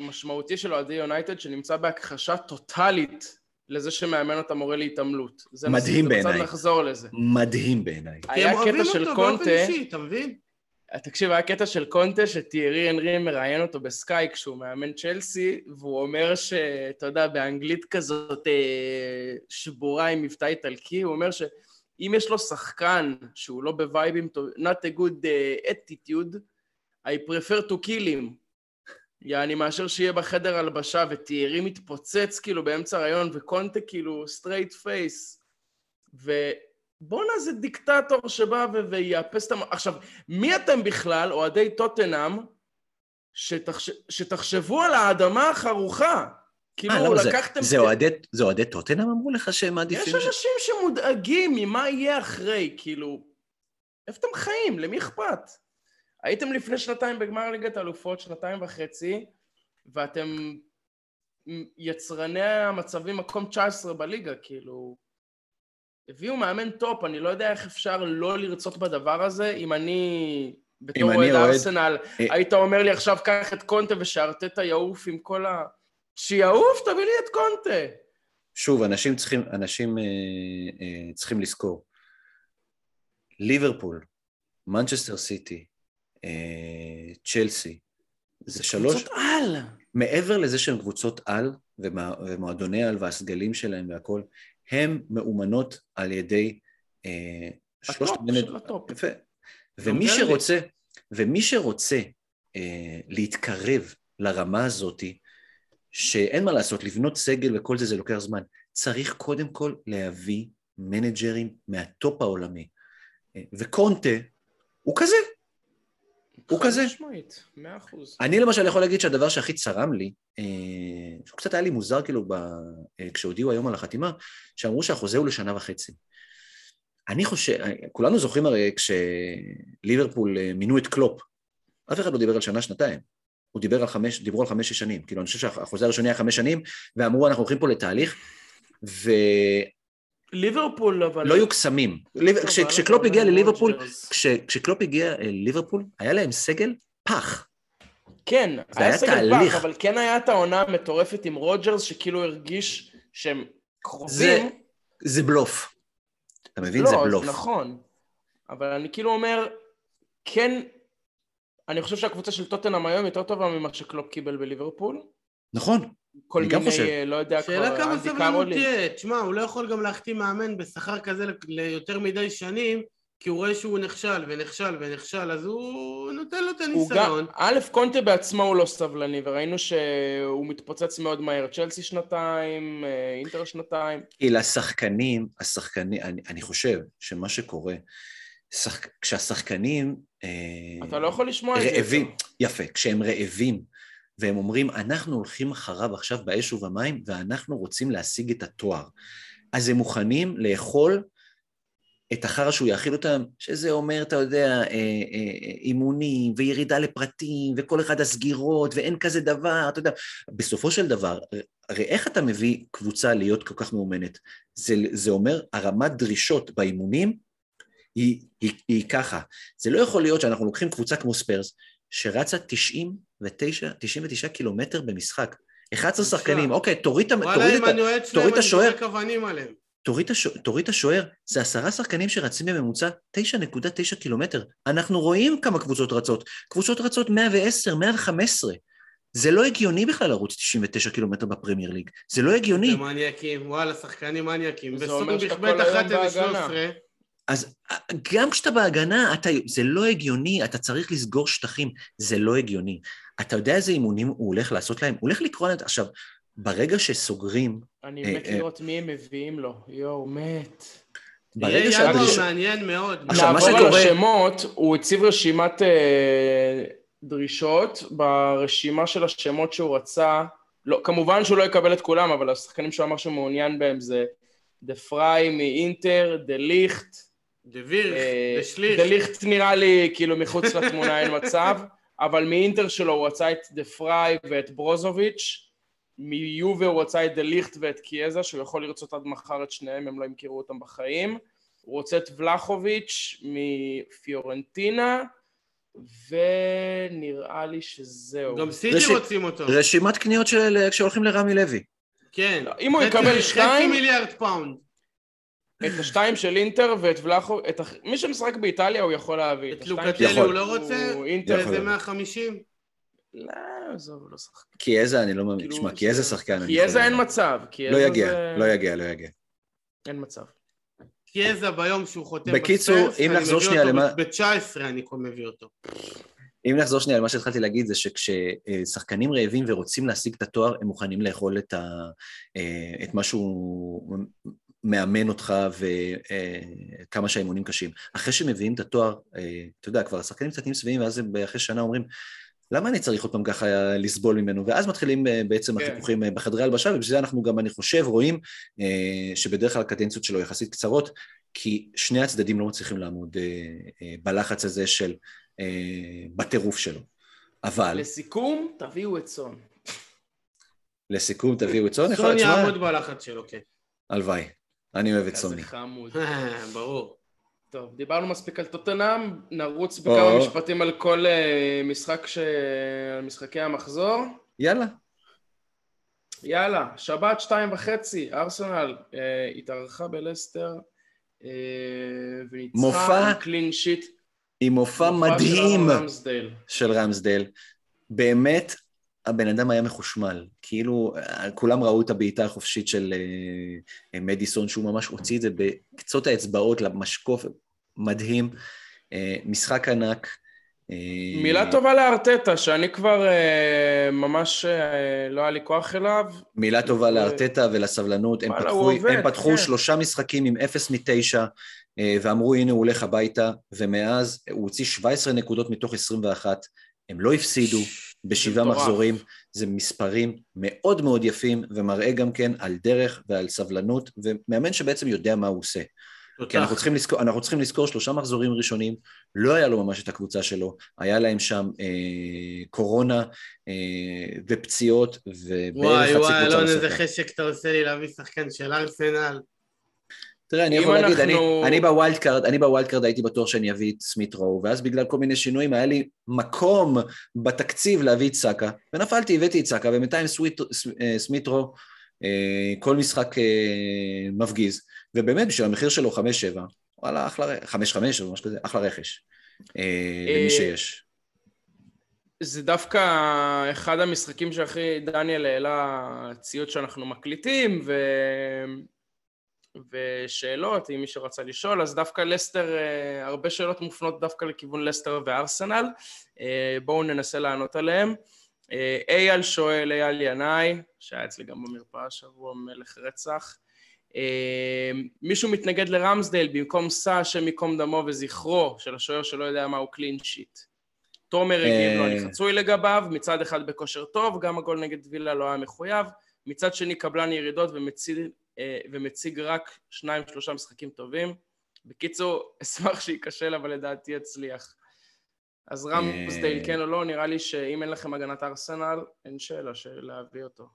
משמעותי של אוהדי יונייטד שנמצא בהכחשה טוטאלית לזה שמאמן אותם מורה להתעמלות. זה מדהים בעיניי. בצד נחזור לזה. מדהים בעיניי. כי הם היה אוהבים קטע של אותו באופן קונטה, אישי, אתה מבין? תקשיב, היה קטע של קונטה שטיירי הנרי מראיין אותו בסקאי כשהוא מאמן צ'לסי, והוא אומר שאתה יודע, באנגלית כזאת אה, שבורה עם מבטא איטלקי, הוא אומר שאם יש לו שחקן שהוא לא בווייבים טוב, not a good uh, attitude, I prefer to kill him. יעני, מאשר שיהיה בחדר הלבשה וטיירי מתפוצץ כאילו באמצע הרעיון וקונטה כאילו straight face. ובואנה זה דיקטטור שבא ו- ויאפס את המ... עכשיו, מי אתם בכלל, אוהדי טוטנאם, שתחש... שתחשבו על האדמה החרוכה? כאילו, אה, למה זה? לקחתם... זה אוהדי- זה אוהדי טוטנאם אמרו לך שהם יש מעדיפים? ש- אנשים שמודאגים ממה יהיה אחרי, כאילו... איפה אתם חיים? למי אכפת? הייתם לפני שנתיים בגמר ליגת האלופות, שנתיים וחצי, ואתם יצרני המצבים מקום 19 בליגה, כאילו... הביאו מאמן טופ, אני לא יודע איך אפשר לא לרצות בדבר הזה, אם אני, בתור אוהד ארסנל, אה. היית אומר לי עכשיו, קח את קונטה ושארטטה יעוף עם כל ה... שיעוף, תביא לי את קונטה. שוב, אנשים צריכים, אנשים אה, אה, צריכים לזכור. ליברפול, מנצ'סטר סיטי, צ'לסי, זה שלוש... קבוצות על. מעבר לזה שהן קבוצות על, ומה- ומועדוני על והסגלים שלהם והכול, הן מאומנות על ידי אה, שלושת הטופ של הטופ. יפה. ומי שרוצה, ומי שרוצה אה, להתקרב לרמה הזאתי, שאין מה לעשות, לבנות סגל וכל זה, זה לוקח זמן. צריך קודם כל להביא מנג'רים מהטופ העולמי. אה, וקונטה הוא כזה. הוא כזה. חד משמעית, מאה אחוז. אני למשל יכול להגיד שהדבר שהכי צרם לי, אה, שהוא קצת היה לי מוזר כאילו ב, אה, כשהודיעו היום על החתימה, שאמרו שהחוזה הוא לשנה וחצי. אני חושב, אה, כולנו זוכרים הרי כשליברפול מינו את קלופ, אף אחד לא דיבר על שנה, שנתיים. הוא דיבר על חמש, דיברו על חמש, שש שנים. כאילו, אני חושב שהחוזה הראשוני היה חמש שנים, ואמרו, אנחנו הולכים פה לתהליך, ולא ליברפול, אבל... קסמים. טוב, כש- היה כשקלופ הגיע לליברפול, כשקלופ הגיע לליברפול, היה להם סגל פח. כן, היה סגל. פח, אבל כן היה את העונה המטורפת עם רוג'רס, שכאילו הרגיש שהם קרובים. זה בלוף. אתה מבין? לא, זה בלוף. נכון. אבל אני כאילו אומר, כן, אני חושב שהקבוצה של טוטנאם היום יותר טובה ממה שקלופ קיבל בליברפול. נכון. כל מיני, חושב. אה, לא יודע, כבר, שאלה כמה סבלנות. תהיה. תשמע, הוא לא יכול גם להחתים מאמן בשכר כזה ליותר מדי שנים, כי הוא רואה שהוא נכשל ונכשל ונכשל, אז הוא נותן לו את הניסיון. א', קונטה בעצמו הוא לא סבלני, וראינו שהוא מתפוצץ מאוד מהר. צ'לסי שנתיים, אה, אינטר שנתיים. כי לשחקנים, השחקנים, אני, אני חושב שמה שקורה, שחק, כשהשחקנים... אה, אתה לא יכול לשמוע את זה. רעבים. יפה, כשהם רעבים, והם אומרים, אנחנו הולכים אחריו עכשיו באש ובמים, ואנחנו רוצים להשיג את התואר. אז הם מוכנים לאכול את החרא שהוא יאכיל אותם, שזה אומר, אתה יודע, אה, אה, אימונים וירידה לפרטים, וכל אחד הסגירות, ואין כזה דבר, אתה יודע. בסופו של דבר, הרי איך אתה מביא קבוצה להיות כל כך מאומנת? זה, זה אומר, הרמת דרישות באימונים היא, היא, היא ככה. זה לא יכול להיות שאנחנו לוקחים קבוצה כמו ספרס, שרצה 99, 99 קילומטר במשחק. 11 בושה. שחקנים, אוקיי, תוריד, את ה- וואלה, אם אני אוהד שלהם, אני השוער, זורק אבנים עליהם. תוריד את השוער, השוער, זה עשרה שחקנים שרצים בממוצע 9.9 קילומטר. אנחנו רואים כמה קבוצות רצות. קבוצות רצות 110, 115. זה לא הגיוני בכלל לרוץ 99 קילומטר בפרמייר ליג. זה לא הגיוני. זה מניאקים, וואלה, שחקנים מניאקים. שאתה בכבד כל היום אחת איזה בהגנה. 13. אז אה, גם כשאתה בהגנה, אתה, זה לא הגיוני, אתה צריך לסגור שטחים, זה לא הגיוני. אתה יודע איזה אימונים הוא הולך לעשות להם? הוא הולך לקרוא להם, עכשיו, ברגע שסוגרים, אני אה, מת אה. לראות מי הם מביאים לו. יואו, מת. ברגע. ינואר מעניין מאוד. עכשיו, מה נעבור על שקורה- השמות, הוא הציב רשימת אה, דרישות, ברשימה של השמות שהוא רצה, לא, כמובן שהוא לא יקבל את כולם, אבל השחקנים שהוא אמר שהוא מעוניין בהם זה דה פריי מאינטר, דה ליכט, דה וירך, אה, דה שליך. דה ליכט נראה לי כאילו מחוץ לתמונה אין מצב, אבל מאינטר שלו הוא רצה את דה פריי ואת ברוזוביץ', מיובה הוא רצה את דה ליכט ואת קיאזה, שהוא יכול לרצות עד מחר את שניהם, הם לא ימכרו אותם בחיים. הוא רוצה את ולחוביץ' מפיורנטינה, ונראה לי שזהו. גם סיטי רשי- רוצים אותו. רשימת קניות של, שהולכים לרמי לוי. כן. אם הוא חצי- יקבל חצי שתיים- מיליארד פאונד. את השתיים של אינטר ואת ולחוב... את הח... מי שמשחק באיטליה הוא יכול להביא. את לוקטלי הוא לא רוצה? הוא אינטר... איזה 150? לא, עזוב, הוא לא שחק. כי איזה אני לא מאמין, תשמע, כי איזה שחקן. אני כי איזה אין מצב. כי לא איזה יגיע, לא יגיע, לא יגיע. אין מצב. קיאזה ביום שהוא חותם בקיצור, בספרס, אם אני נחזור מביא שנייה אותו למה- ב-19 אני כבר מביא אותו. אם נחזור שנייה למה שהתחלתי להגיד, זה שכששחקנים רעבים ורוצים להשיג את התואר, הם מוכנים לאכול את, ה, אה, את מה שהוא מאמן אותך וכמה שהאימונים קשים. אחרי שמביאים את התואר, אה, אתה יודע, כבר השחקנים קצת נהיים שבעים, ואז הם אחרי שנה אומרים, למה אני צריך עוד פעם ככה לסבול ממנו? ואז מתחילים אה, בעצם כן. החיכוכים אה, בחדרי הלבשה, ובשביל זה אנחנו גם, אני חושב, רואים אה, שבדרך כלל הקדנציות שלו יחסית קצרות, כי שני הצדדים לא מצליחים לעמוד אה, אה, בלחץ הזה של אה, בטירוף שלו. אבל, לסיכום, תביאו את סון. לסיכום תביאו את סון תשמע, יעמוד בלחץ שלו, כן. הלוואי, אני אוהב את סוני. חמוד. ברור. טוב, דיברנו מספיק על טוטנאם, נרוץ בכמה. משפטים על כל אה, משחק ש... על משחקי המחזור. יאללה, יאללה, שבת שתיים וחצי, ארסנל אה, התארחה בלסטר אה, וניצחה מופע עם קלין שיט. עם מופע של מדהים רמסדייל. של רמסדל. באמת, הבן אדם היה מחושמל. כאילו, כולם ראו את הבעיטה החופשית של אה, מדיסון, שהוא ממש הוציא את זה בקצות האצבעות למשקוף, מדהים. אה, משחק ענק. אה, מילה טובה לארטטה, שאני כבר אה, ממש אה, לא היה לי כוח אליו. מילה טובה לארטטה ולסבלנות, הם פתחו, עובד, הם פתחו כן. שלושה משחקים עם אפס מתשע, ואמרו הנה הוא הולך הביתה, ומאז הוא הוציא 17 נקודות מתוך 21, הם לא הפסידו בשבעה. מחזורים, זה מספרים מאוד מאוד יפים, ומראה גם כן על דרך ועל סבלנות, ומאמן שבעצם יודע מה הוא עושה. כי אנחנו צריכים, לזכור, אנחנו צריכים לזכור שלושה מחזורים ראשונים, לא היה לו ממש את הקבוצה שלו, היה להם שם אה, קורונה אה, ופציעות, ובערך וואי חצי וואי, קבוצה אלון, איזה. חשק אתה עושה לי להביא שחקן של ארסנל. תראה, אני יכול להגיד, אני, אנחנו- אני ב wild card, אני ב wild card הייתי בטוח שאני אביא את סמית רו, ואז בגלל כל מיני שינויים היה לי מקום בתקציב להביא את סאקה, ונפלתי, הבאתי את סאקה, ובינתיים אה, סמית רו, אה, כל משחק אה, מפגיז, ובאמת בשביל המחיר שלו 5-7, וואלה, אחלה, ר- 5-5 או משהו כזה, אחלה רכש, למי שיש. זה דווקא אחד המשחקים שהכי דניאל העלה ציוד שאנחנו מקליטים, ו... ושאלות, אם מישהו רצה לשאול, אז דווקא לסטר, אה, הרבה שאלות מופנות דווקא לכיוון לסטר וארסנל, אה, בואו ננסה לענות עליהם. אה, אייל שואל, אייל ינאי, שהיה אצלי גם במרפאה השבוע, מלך רצח. מישהו מתנגד לרמסדייל במקום סע, השם ייקום דמו וזכרו, של השוער שלא יודע מהו קלין שיט. תומר הגיב, לא, אני. חצוי לגביו, מצד אחד בכושר טוב, גם הגול נגד וילה לא היה מחויב, מצד שני קבלן ירידות ומציג, אה, ומציג רק שניים שלושה משחקים טובים. בקיצור, אשמח שייכשל, אבל לדעתי יצליח. אז רמסדייל אה. כן או לא, נראה לי שאם אין לכם הגנת ארסנל, אין שאלה של להביא אותו.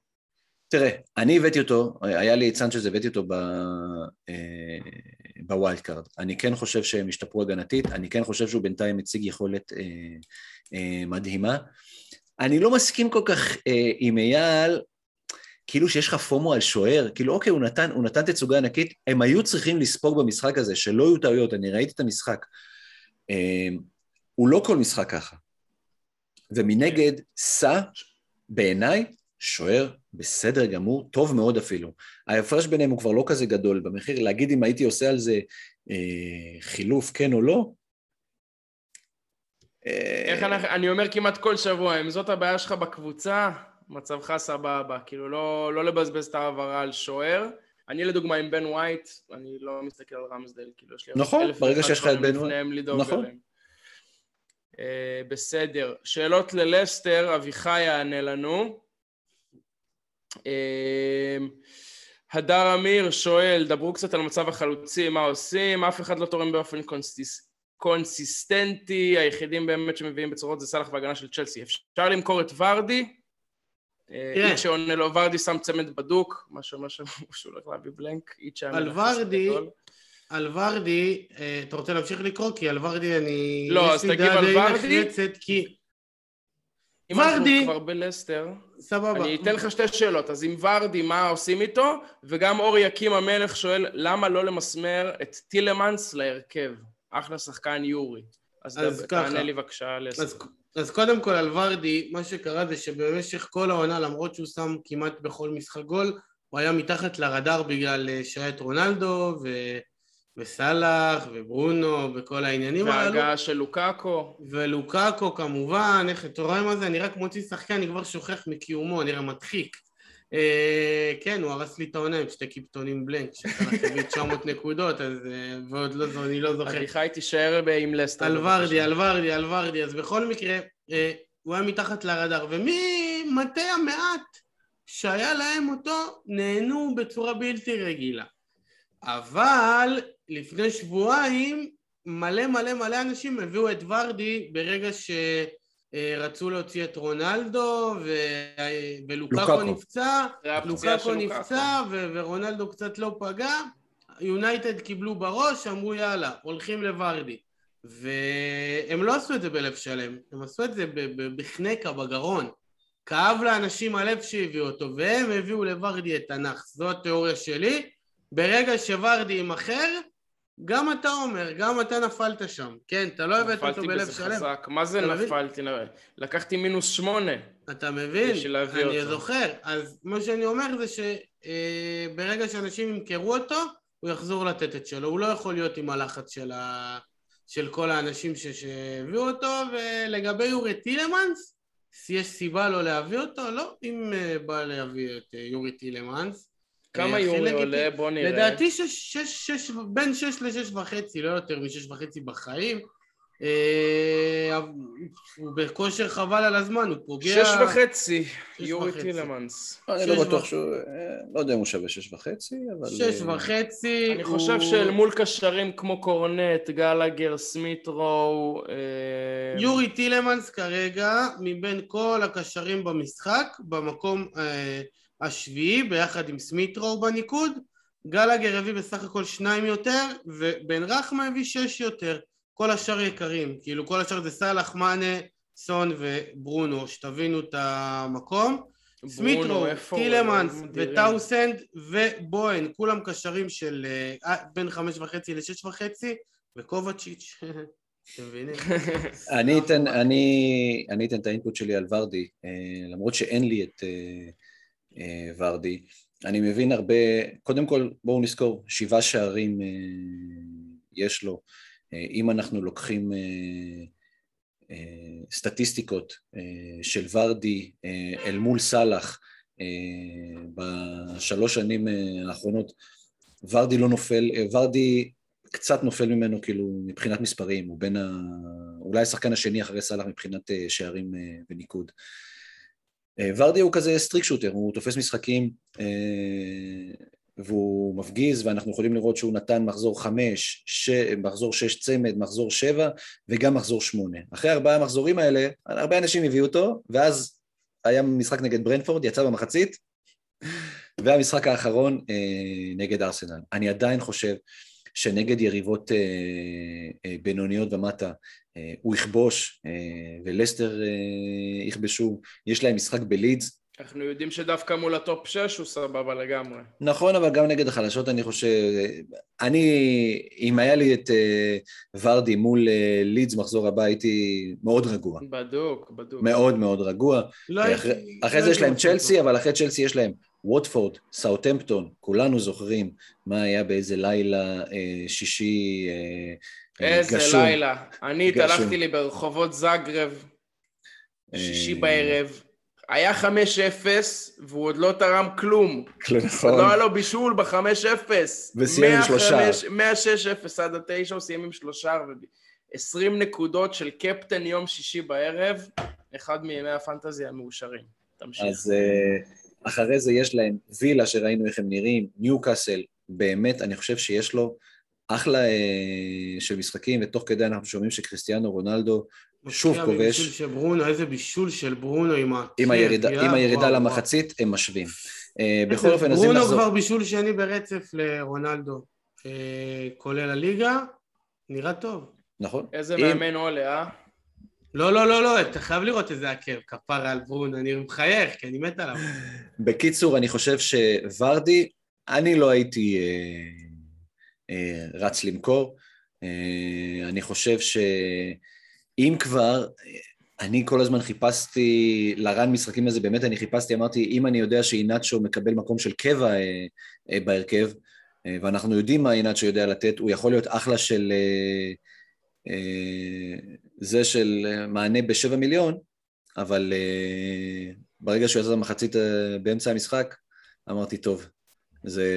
תראה, אני הבאתי אותו, היה לי את סנצ'ז, הבאתי אותו ב- אה, ב wild card. אני כן חושב שהם השתפרו הגנתית, אני כן חושב שהוא בינתיים מציג יכולת אה, אה, מדהימה. אני לא מסכים כל כך אה, עם אייל, כאילו שיש לך FOMO על שוער, כאילו אוקיי, הוא נתן, הוא נתן תצוגה ענקית, הם היו צריכים לספוג במשחק הזה, שלא יהיו טעויות, אני ראיתי את המשחק. אה, הוא לא כל משחק ככה. ומנגד, סע, בעיניי, שוער בסדר גמור, טוב מאוד אפילו. ההפרש ביניהם הוא כבר לא כזה גדול במחיר, להגיד אם הייתי עושה על זה אה, חילוף כן או לא, אה, איך אנחנו, אני אומר כמעט כל שבוע, אם זאת הבעיה שלך בקבוצה, מצבך סבבה. כאילו, לא, לא לבזבז את ההעברה על שוער. אני לדוגמה עם בן ווייט, אני לא מסתכל על רמסדייל, כאילו יש לי נכון, ברגע שיש לך את בן ווייט. נכון. אה, בסדר. שאלות ללסטר, אביחי יענה לנו. אה, הדר אמיר שואל, דברו קצת על מצב החלוצים, מה עושים? אף אחד לא תורם באופן קונסיס... קונסיסטנטי, היחידים באמת שמביאים בצורות זה סאלח והגנה של צ'לסי. אפשר למכור את ורדי? איצ'ה עונה לו, ורדי שם צמד בדוק, מה שאומר שהוא הולך להביא blank, איצ'ה על ורדי. על ורדי, אה, אתה רוצה להמשיך לקרוא? כי על ורדי אני... לא, אז תגיב על די ורדי. כי... אם אנחנו ורדי. כבר בלסטר, סבבה. אני אתן לך שתי שאלות, אז עם ורדי, מה עושים איתו? וגם אור יקים המלך שואל, למה לא למסמר את טילמנס להרכב? אחלה שחקן יורי. אז, אז דב- ככה. תענה לי בבקשה לסטר. אז קודם כל על ורדי, מה שקרה זה שבמשך כל העונה, למרות שהוא שם כמעט בכל משחק גול, הוא היה מתחת לרדאר בגלל אה, שהיה את רונלדו ו... וסאלח וברונו וכל העניינים הללו. וההגעה של לוקאקו. ולוקאקו כמובן, איך אתה רואה מה זה? אני רק מוציא שחקן, אני כבר שוכח מקיומו, נראה מדחיק. אה, כן, הוא הרס לי את העונה עם שתי קיפטונים בלנק, שסלח הביא 900 נקודות, אז... אה, ועוד לא, אני לא זוכר. אביחי תישאר ב- עם לסטר. על. ורדי, על ורדי, על ורדי, אז בכל מקרה, אה, הוא היה מתחת לרדאר, וממתי המעט שהיה להם אותו, נהנו בצורה בלתי רגילה. אבל לפני שבועיים, מלא מלא מלא אנשים הביאו את ורדי ברגע שרצו להוציא את רונלדו, ו... ולוקאקו לוקאקו. נפצע, לוקאקו. נפצע, ו- ורונלדו קצת לא פגע, יונייטד קיבלו בראש, אמרו יאללה, הולכים לוורדי. והם לא עשו את זה בלב שלם, הם עשו את זה בחנקה, בגרון. כאב לאנשים הלב שהביאו אותו, והם הביאו לוורדי את הנאחס. זו התיאוריה שלי. ברגע שוורדי יימכר, גם אתה אומר, גם אתה נפלת שם. כן, אתה לא הבאת אותו נפלתי בלב בזה שלם. חזק. מה זה מבין? נפלתי? לקחתי מינוס שמונה. אתה מבין? בשביל להביא אני אותו. זוכר. אז מה שאני אומר זה שברגע שאנשים ימכרו אותו, הוא יחזור לתת את שלו. הוא לא יכול להיות עם הלחץ של, ה... של כל האנשים ש... שהביאו אותו, ולגבי יורי טילמנס, יש סיבה לא להביא אותו? לא, אם אה, בא להביא את אה, יורי טילמנס. כמה אה, יורי. עולה? בוא נראה. לדעתי שש, שש, שש, בין שש לשש וחצי, לא יותר משש וחצי בחיים. אה, הוא בכושר חבל על הזמן, הוא פוגע... שש וחצי, יורי. טילמנס. אני שש לא בטוח וח- שהוא, אה, לא יודע אם הוא שווה שש וחצי, אבל... שש אה, וחצי. אני חושב שאל מול קשרים כמו קורנט, גלגר, סמית רו, אה, יורי טילמנס כרגע, מבין כל הקשרים במשחק, במקום אה, השביעי, ביחד עם סמית רו בניקוד, גלגר הביא בסך הכל שניים יותר, ובן רחמה הביא שש יותר. כל השאר יקרים, כאילו כל השאר זה סאלח, מאנה, סון וברונו, שתבינו את המקום. סמיטרו, טילמנס וטאוסנד ובוהן, כולם קשרים של אה, בין חמש וחצי לשש וחצי, וקובצ'יץ', אתם מבינים? אני אתן, אני, אני אתן את האינפוט שלי על ורדי, אה, למרות שאין לי את אה, ורדי. אני מבין הרבה, קודם כל בואו נזכור, שבעה שערים יש לו. אם אנחנו לוקחים אה, סטטיסטיקות אה, של ורדי אה, אל מול סאלח בשלוש שנים האחרונות, ורדי לא נופל, ורדי קצת נופל ממנו כאילו מבחינת מספרים, הוא בין ה... אולי השחקן השני אחרי סאלח מבחינת שערים וניקוד. ורדי הוא כזה סטריק שוטר, הוא תופס משחקים והוא מפגיז, ואנחנו יכולים לראות שהוא נתן מחזור חמש, ש... מחזור שש צמד, מחזור שבע, וגם מחזור שמונה. אחרי ארבעה המחזורים האלה, הרבה אנשים הביאו אותו, ואז היה משחק נגד ברנטפורד, יצא במחצית, והמשחק האחרון אה, נגד ארסנל. אני עדיין חושב שנגד יריבות אה, אה, בינוניות ומטה, אה, הוא יכבוש, אה, ולסטר אה, יכבשו, יש להם משחק בלידס, אנחנו יודעים שדווקא מול ה top 6 הוא סבבה לגמרי. נכון, אבל גם נגד החלשות אני חושב... אני, אם היה לי את ורדי מול לידס מחזור הבא, הייתי מאוד רגוע. בדוק, בדוק. מאוד מאוד רגוע. לא אחרי, הייתי... אחרי לא זה יש להם צ'לסי, אבל אחרי צ'לסי יש להם ווטפורד, סאוטמפטון, כולנו זוכרים מה היה באיזה לילה אה, שישי אה, איזה. איזה לילה. אני התהלכתי לי ברחובות זגרב, שישי בערב. היה 5-0, והוא עוד לא תרם כלום. נכון. לא היה לו בישול ב-5-0. וסיים עם שלושה. מה-6-0 עד ה-9 הוא סיים עם שלושה, ו-20 נקודות של קפטן יום שישי בערב, אחד מימי הפנטזיה המאושרים. תמשיך. אז uh, אחרי זה יש להם וילה שראינו איך הם נראים, ניוקאסל, באמת, אני חושב שיש לו אחלה uh, של משחקים, ותוך כדי אנחנו שומעים שקריסטיאנו רונלדו שוב כובש. של ברונו, איזה בישול של ברונו עם ה... עם הירידה, עם הירידה וואו, למחצית, וואו. הם משווים. אה, בכל אופן, אז אם נחזור... ברונו כבר בישול שני ברצף לרונלדו, אה, כולל הליגה, נראה טוב. נכון. איזה אם... מאמן עולה, אה? לא, לא, לא, לא, אתה חייב לראות איזה עקב, כפרה על ברונו, אני מחייך, כי אני מת עליו. בקיצור, אני חושב שוורדי, אני לא הייתי אה, אה, רץ למכור. אה, אני חושב ש... אם כבר, אני כל הזמן חיפשתי, לרן משחקים הזה, באמת אני חיפשתי, אמרתי, אם אני יודע שאינאצ'ו מקבל מקום של קבע אה, אה, בהרכב, אה, ואנחנו יודעים מה אינאצ'ו יודע לתת, הוא יכול להיות אחלה של... אה, אה, זה של אה, מענה בשבע מיליון, אבל אה, ברגע שהוא יצא למחצית אה, באמצע המשחק, אמרתי, טוב, זה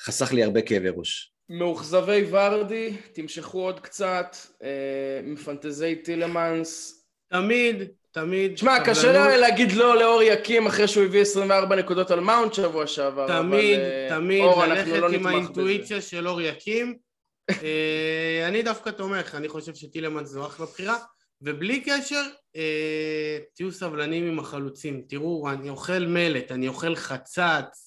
חסך לי הרבה כאבי ראש. מאוכזבי ורדי, תמשכו עוד קצת, אה, מפנטזי טילמנס. תמיד, תמיד. שמע, קשה להגיד לא לאור יקים אחרי שהוא הביא 24 נקודות על מאונט שבוע שעבר, תמיד, אבל, תמיד, אור, ללכת לא עם האינטואיציה בזה. של אור יקים. אה, אני דווקא תומך, אני חושב שטילמנס זו אחלה בחירה. ובלי קשר, אה, תהיו סבלנים עם החלוצים. תראו, אני אוכל מלט, אני אוכל חצץ,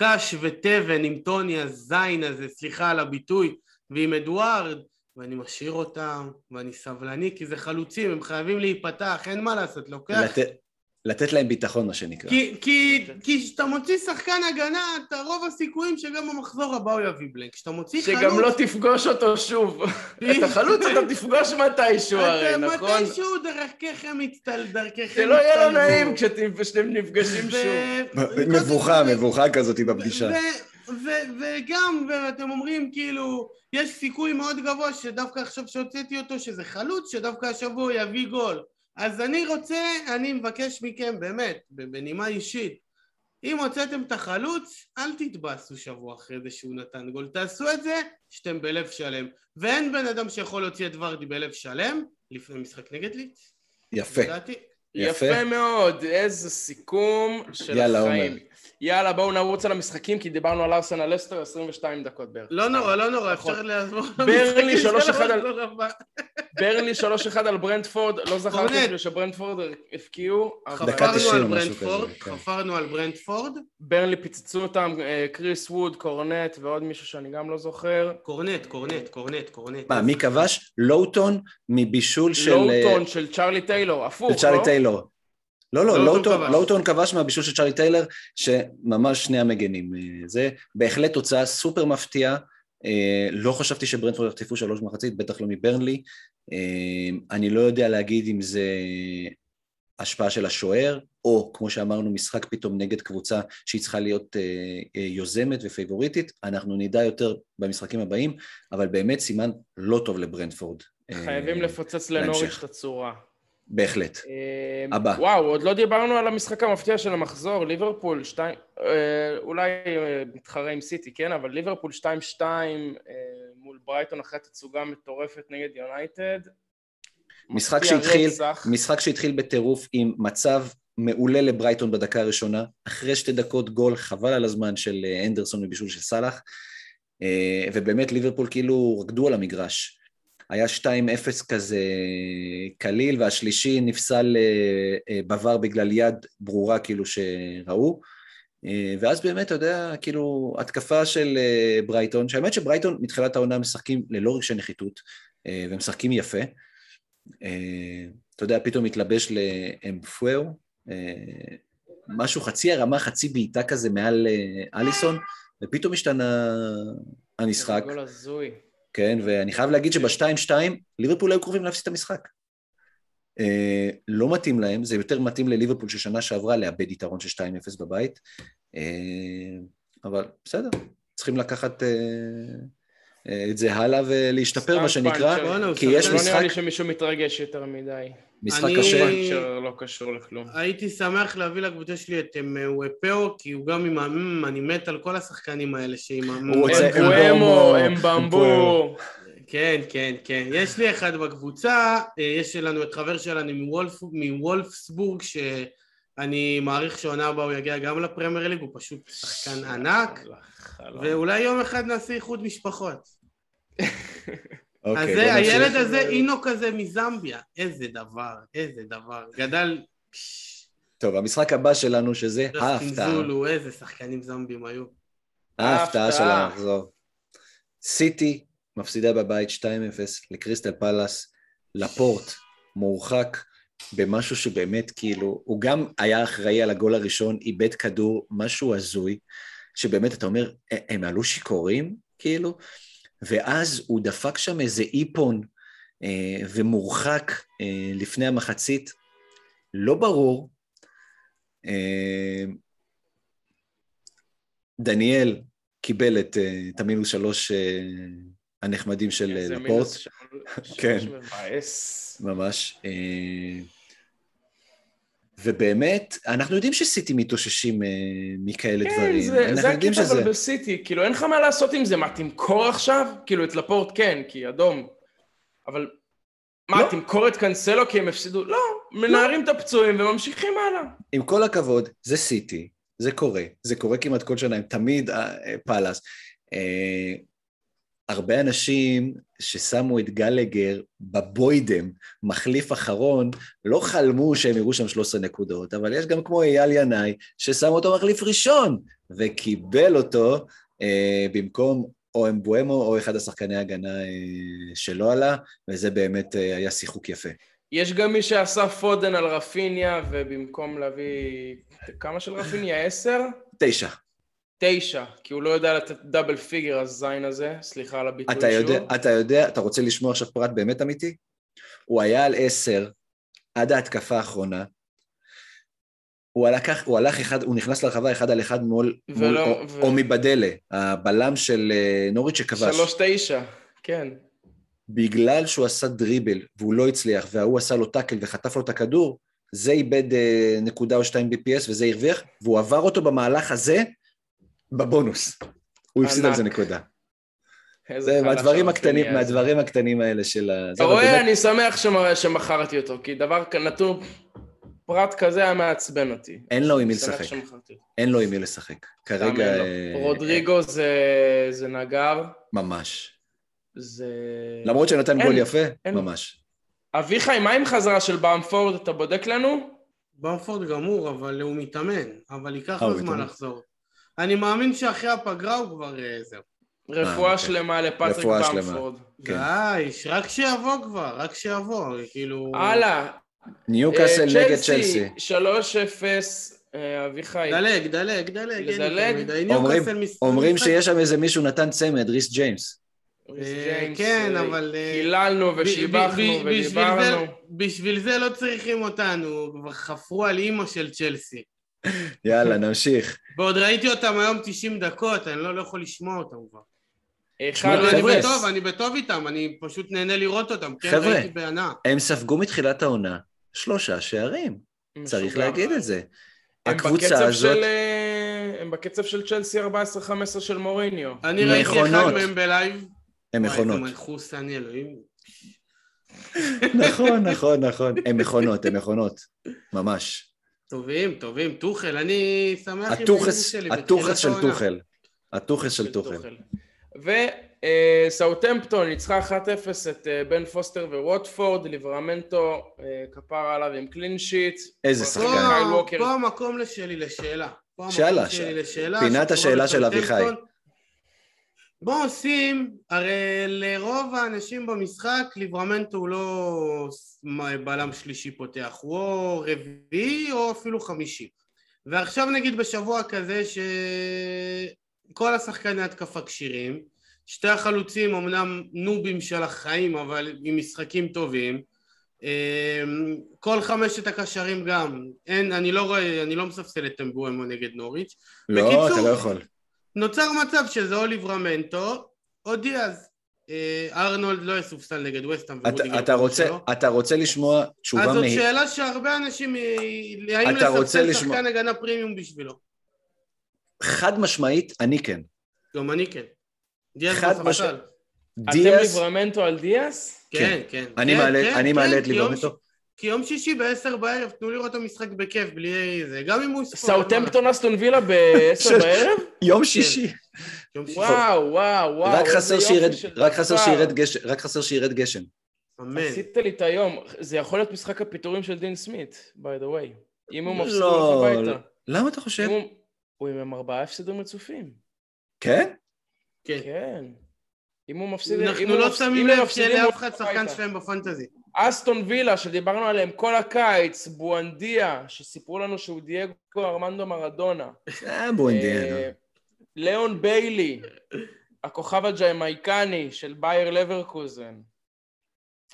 קש ותבן עם טוני הזין הזה, סליחה על הביטוי, ועם אדוארד, ואני משאיר אותם, ואני סבלני, כי זה חלוצים, הם חייבים להיפתח, אין מה לעשות, לוקח... לת... לתת להם ביטחון, מה שנקרא. כי כשאתה מוציא שחקן הגנה, אתה רוב הסיכויים שגם במחזור הבא הוא יביא בלנק. כשאתה מוציא חלוץ... שגם לא תפגוש אותו שוב. את החלוץ אתה תפגוש מתישהו הרי, נכון? מתישהו דרככם מצטל, דרככם זה לא יהיה לו נעים כשאתם נפגשים שוב. מבוכה, מבוכה כזאת בפגישה. וגם, ואתם אומרים כאילו, יש סיכוי מאוד גבוה שדווקא עכשיו שהוצאתי אותו, שזה חלוץ, שדווקא השבוע יביא גול. אז אני רוצה, אני מבקש מכם באמת, בנימה אישית, אם הוצאתם את החלוץ, אל תתבאסו שבוע אחרי זה שהוא נתן גול. תעשו את זה שאתם בלב שלם. ואין בן אדם שיכול להוציא את ורדי בלב שלם לפני משחק נגד ליץ. יפה. יפה. יפה מאוד, איזה סיכום של יאללה, החיים. אומר. יאללה, בואו נרוץ על המשחקים, כי דיברנו על ארסנל לסטר 22 דקות בערך. לא נורא, לא נורא, אפשר לעבור ברלי 3-1 על... ברנלי 3-1 על ברנדפורד, לא זכרתי שברנדפורד הפקיעו. דקה חפרנו 90, על ברנדפורד, כן. חפרנו על ברנדפורד, ברנלי פיצצו אותם, אה, קריס ווד, קורנט ועוד מישהו שאני גם לא זוכר. קורנט, קורנט, קורנט, קורנט. מה, מי כבש? לואוטון מבישול של... אה, לואוטון של צ'רלי טיילור, הפוך, של צ'ארלי לא? טיילור. לא, לא, לואוטון כבש. מהבישול של צ'ארלי טיילר, שממש שני המגנים. אה, זה בהחלט תוצאה סופר מפתיעה. אה, לא חשבתי שברנדפורד יחטפו שלוש מחצית, בטח לא מברנלי. אה, אני לא יודע להגיד אם זה השפעה של השוער, או כמו שאמרנו, משחק פתאום נגד קבוצה שהיא צריכה להיות יוזמת ופייבוריטית. אנחנו נדע יותר במשחקים הבאים, אבל באמת סימן לא טוב לברנדפורד. חייבים לפוצץ לנוריץ'. את הצורה. בהחלט. אה, הבא. וואו, עוד לא דיברנו על המשחק המפתיע של המחזור, ליברפול 2, אולי אה, מתחרה עם סיטי, כן? אבל ליברפול 2-2 אה, מול ברייטון אחרי תצוגה מטורפת נגד יונייטד. משחק שהתחיל. משחק שהתחיל בטירוף עם מצב מעולה לברייטון בדקה הראשונה, אחרי שתי דקות גול, חבל על הזמן של אה, אנדרסון מבישול של סאלח, אה, ובאמת ליברפול כאילו רקדו על המגרש. היה 2-0 כזה קליל, והשלישי נפסל אה, אה, בבר בגלל יד ברורה כאילו שראו. אה, ואז באמת, אתה יודע, כאילו, התקפה של ברייטון, שהאמת שברייטון מתחילת העונה משחקים ללא רגשי נחיתות, ומשחקים יפה. אתה יודע, פתאום מתלבש לאמפואו, משהו חצי הרמה, חצי בעיטה כזה מעל אליסון, ופתאום השתנה המשחק, גול הזוי. כן, ואני חייב להגיד שב-2-2 ליברפול היו קרובים להפסיד את המשחק. אה, לא מתאים להם, זה יותר מתאים לליברפול של שנה שעברה לאבד יתרון של 2-0 בבית, אה, אבל בסדר, צריכים לקחת אה, את זה הלאה ולהשתפר, מה שנקרא. בואנה, הוא כי יש שחקן- לא נראה משחק, לי שמישהו מתרגש יותר מדי. משחק אני- קשה. לא קשור לכלום. הייתי שמח להביא לקבוצה שלי את אמ, וופאו, כי הוא גם עם המם, אני מת על כל השחקנים האלה שעם המם. הוא רוצה- אמבומו, אמבמבו. כן, כן, כן. יש לי אחד בקבוצה, אה, יש לנו את חבר שלנו מוולפסבורג, שאני מעריך שעונה הבאה הוא יגיע גם לפרמייר ליג, הוא פשוט שחקן ענק, חלום. ואולי יום אחד נעשה איחוד משפחות. אוקיי, אז זה. הילד הזה, אינו כזה מזמביה. איזה דבר, איזה דבר. גדל... טוב, המשחק הבא שלנו שזה ההפתעה. זולו, איזה שחקנים זומבים היו. ההפתעה של. המחזור. סיטי מפסידה בבית 2-0 לקריסטל פלאס, לפורט מורחק במשהו שבאמת כאילו, הוא גם היה אחראי על הגול הראשון, איבד כדור, משהו הזוי, שבאמת אתה אומר, "ה- הם עלו שיכורים כאילו? ואז הוא דפק שם איזה איפון אה, ומורחק אה, לפני המחצית, לא ברור. אה, דניאל קיבל את, אה, את המינוס שלוש אה, הנחמדים של אה, לפורט, כן. ממש. אה, ובאמת, אנחנו יודעים שסיטי מתאוששים אה, מכאלה כן, דברים. אנחנו זה הקטע שזה... אבל בסיטי, כאילו אין לך מה לעשות עם זה, מה תמכור עכשיו? כאילו את לפורט כן, כי אדום, אבל מה, לא. תמכור את קאנסלו כי הם הפסידו? לא, מנערים את הפצועים וממשיכים הלאה. עם כל הכבוד, זה סיטי, זה קורה, זה קורה כמעט כל שנה, הם תמיד אה, אה, פאלאס. אה, הרבה אנשים ששמו את גלגר בבוידם, מחליף אחרון, לא חלמו שהם יראו שם 13 נקודות, אבל יש גם כמו אייל ינאי, ששם אותו מחליף ראשון, וקיבל אותו אה, במקום או אמבואמו או אחד השחקני ההגנה אה, שלא עלה, וזה באמת אה, היה שיחוק יפה. יש גם מי שעשה פודן על רפיניה, ובמקום להביא... כמה של רפיניה? עשר? תשע. תשע, כי הוא לא יודע לתת דאבל פיגר הזין הזה, סליחה על הביטוי אתה יודע, שוב. אתה יודע, אתה רוצה לשמוע עכשיו פרט באמת אמיתי? הוא היה על עשר עד ההתקפה האחרונה. הוא הלך, הוא הלך אחד, הוא נכנס לרחבה אחד על אחד מול, מול ולא- או, ו- או מבדלה, הבלם של אה, נוריץ' שכבש. שלוש תשע, כן. בגלל שהוא עשה דריבל והוא לא הצליח, וההוא עשה לו טאקל וחטף לו את הכדור, זה איבד אה, נקודה או שתיים BPS וזה הרוויח, והוא עבר אותו במהלך הזה בבונוס. הוא הפסיד על זה. נקודה. זה מהדברים הקטנים. מהדברים הקטנים האלה של ה... אתה רואה, אני שמח שמ- שמכרתי אותו, כי דבר נתון, פרט כזה היה מעצבן אותי. אין לו עם מי לשחק. אין לו עם מי לשחק. כרגע... אה, רודריגו זה- זה נגר, ממש. זה... למרות שנתן גול יפה. ממש. אביחי, מה עם חזרה של במפורד? אתה בודק לנו? במפורד גמור, אבל הוא מתאמן, אבל ייקח אה, לו זמן מתאמן. לחזור. אני מאמין שאחרי הפגרה הוא כבר אה, זהו. רפואה אוקיי. שלמה לפטריק רפואה שלמה. במפורד. כן. די, רק שיבוא כבר, רק שיבוא, כאילו... הלאה. ניוקאסל אה, נגד צ'לסי. 3-0, אה, אביחי. דלג, דלג, דלג, מדי. אומרים- שיש שם איזה מישהו נתן צמד, ריס ג'יימס. אה, כן, אה, אבל, אה, קיללנו ושיבחנו ב- בשביל זה- ודיברנו. בשביל זה לא צריכים אותנו, כבר חפרו על אימא של צ'לסי. יאללה, נמשיך. ועוד ראיתי אותם היום 90 דקות, אני לא לא יכול לשמוע אותם כבר. אני. בטוב, אני בטוב איתם, אני פשוט נהנה לראות אותם. כן, חבר'ה. הם ספגו מתחילת העונה שלושה שערים, צריך. להגיד את זה. הם הקבוצה הזאת, של, אה, הם בקצב של צ'לסי 14-15 של מוריניו. אני ראיתי אחד. מהם בלייב. הם מכונות. נכון, נכון, נכון. הם מכונות, הם מכונות. ממש. טובים, טובים. טוחל, אני שמח עם הטוחס, שלי הטוחס של. טוחל. הטוחס של טוחל. וסאוטמפטון ניצחה 1-0 את אה, בן פוסטר וווטפורד, ליברמנטו אה, כפר עליו עם קלין שיט. איזה שחקן. פה, המקום שלי לשאלה. פה המקום שאלה, שלי שאלה. לשאלה. פינת השאלה של. אביחי. מה עושים? הרי לרוב האנשים במשחק ליברמנטו הוא לא בלם שלישי פותח, הוא או רביעי או אפילו חמישי. ועכשיו נגיד בשבוע כזה שכל השחקני התקפה כשירים, שתי החלוצים אמנם נובים של החיים אבל עם משחקים טובים, אמ, כל חמשת הקשרים גם, אין, אני לא רואה, אני לא מספסל את טמבואמו נגד נוריץ', לא, בקיצור, אתה לא יכול. נוצר מצב שזה או ליברמנטו או דיאז. אה, ארנולד לא יסופסל נגד וסטהאם אתה- ורודיגר אתה רוצה-. אתה רוצה לשמוע תשובה אז זאת. שאלה שהרבה אנשים, אה, האם אתה רוצה לספסל לשמוע- שחקן הגנה פרימיום בשבילו? חד משמעית, אני כן. גם אני כן. דיאז חד בספסל. משמעית. אתם דיאס, ליברמנטו על דיאס? כן, כן. אני כן, מעלה- כן, אני כן, מעלה את ליברמנטו. כי יום שישי בעשר בערב, תנו לראות את המשחק בכיף, בלי זה. גם אם הוא יספור. סאוטמפטון אסטון וילה ב-10 של- בערב? יום שישי. יום שישי. וואו, וואו, וואו. רק חסר שירד- גשם. רק חסר שירד גשם. אמן. עשית לי את היום. זה יכול להיות משחק הפיטורים של דין סמית, by the way. אם הוא מפסיד, לא, הוא הולך הביתה. למה אתה חושב? הוא- עם ארבעה הפסדים רצופים. כן? כן. כן. אם הוא מפסיד... אנחנו לא שמים לב שלאף הוא אחד שחקן. שלהם בפנטזי. אסטון וילה, שדיברנו עליהם כל הקיץ, בואנדיה, שסיפרו לנו שהוא דייגו ארמנדו מרדונה. אה, בואנדיה. אה, ליאון ביילי, הכוכב הג'מייקני של באייר לברקוזן.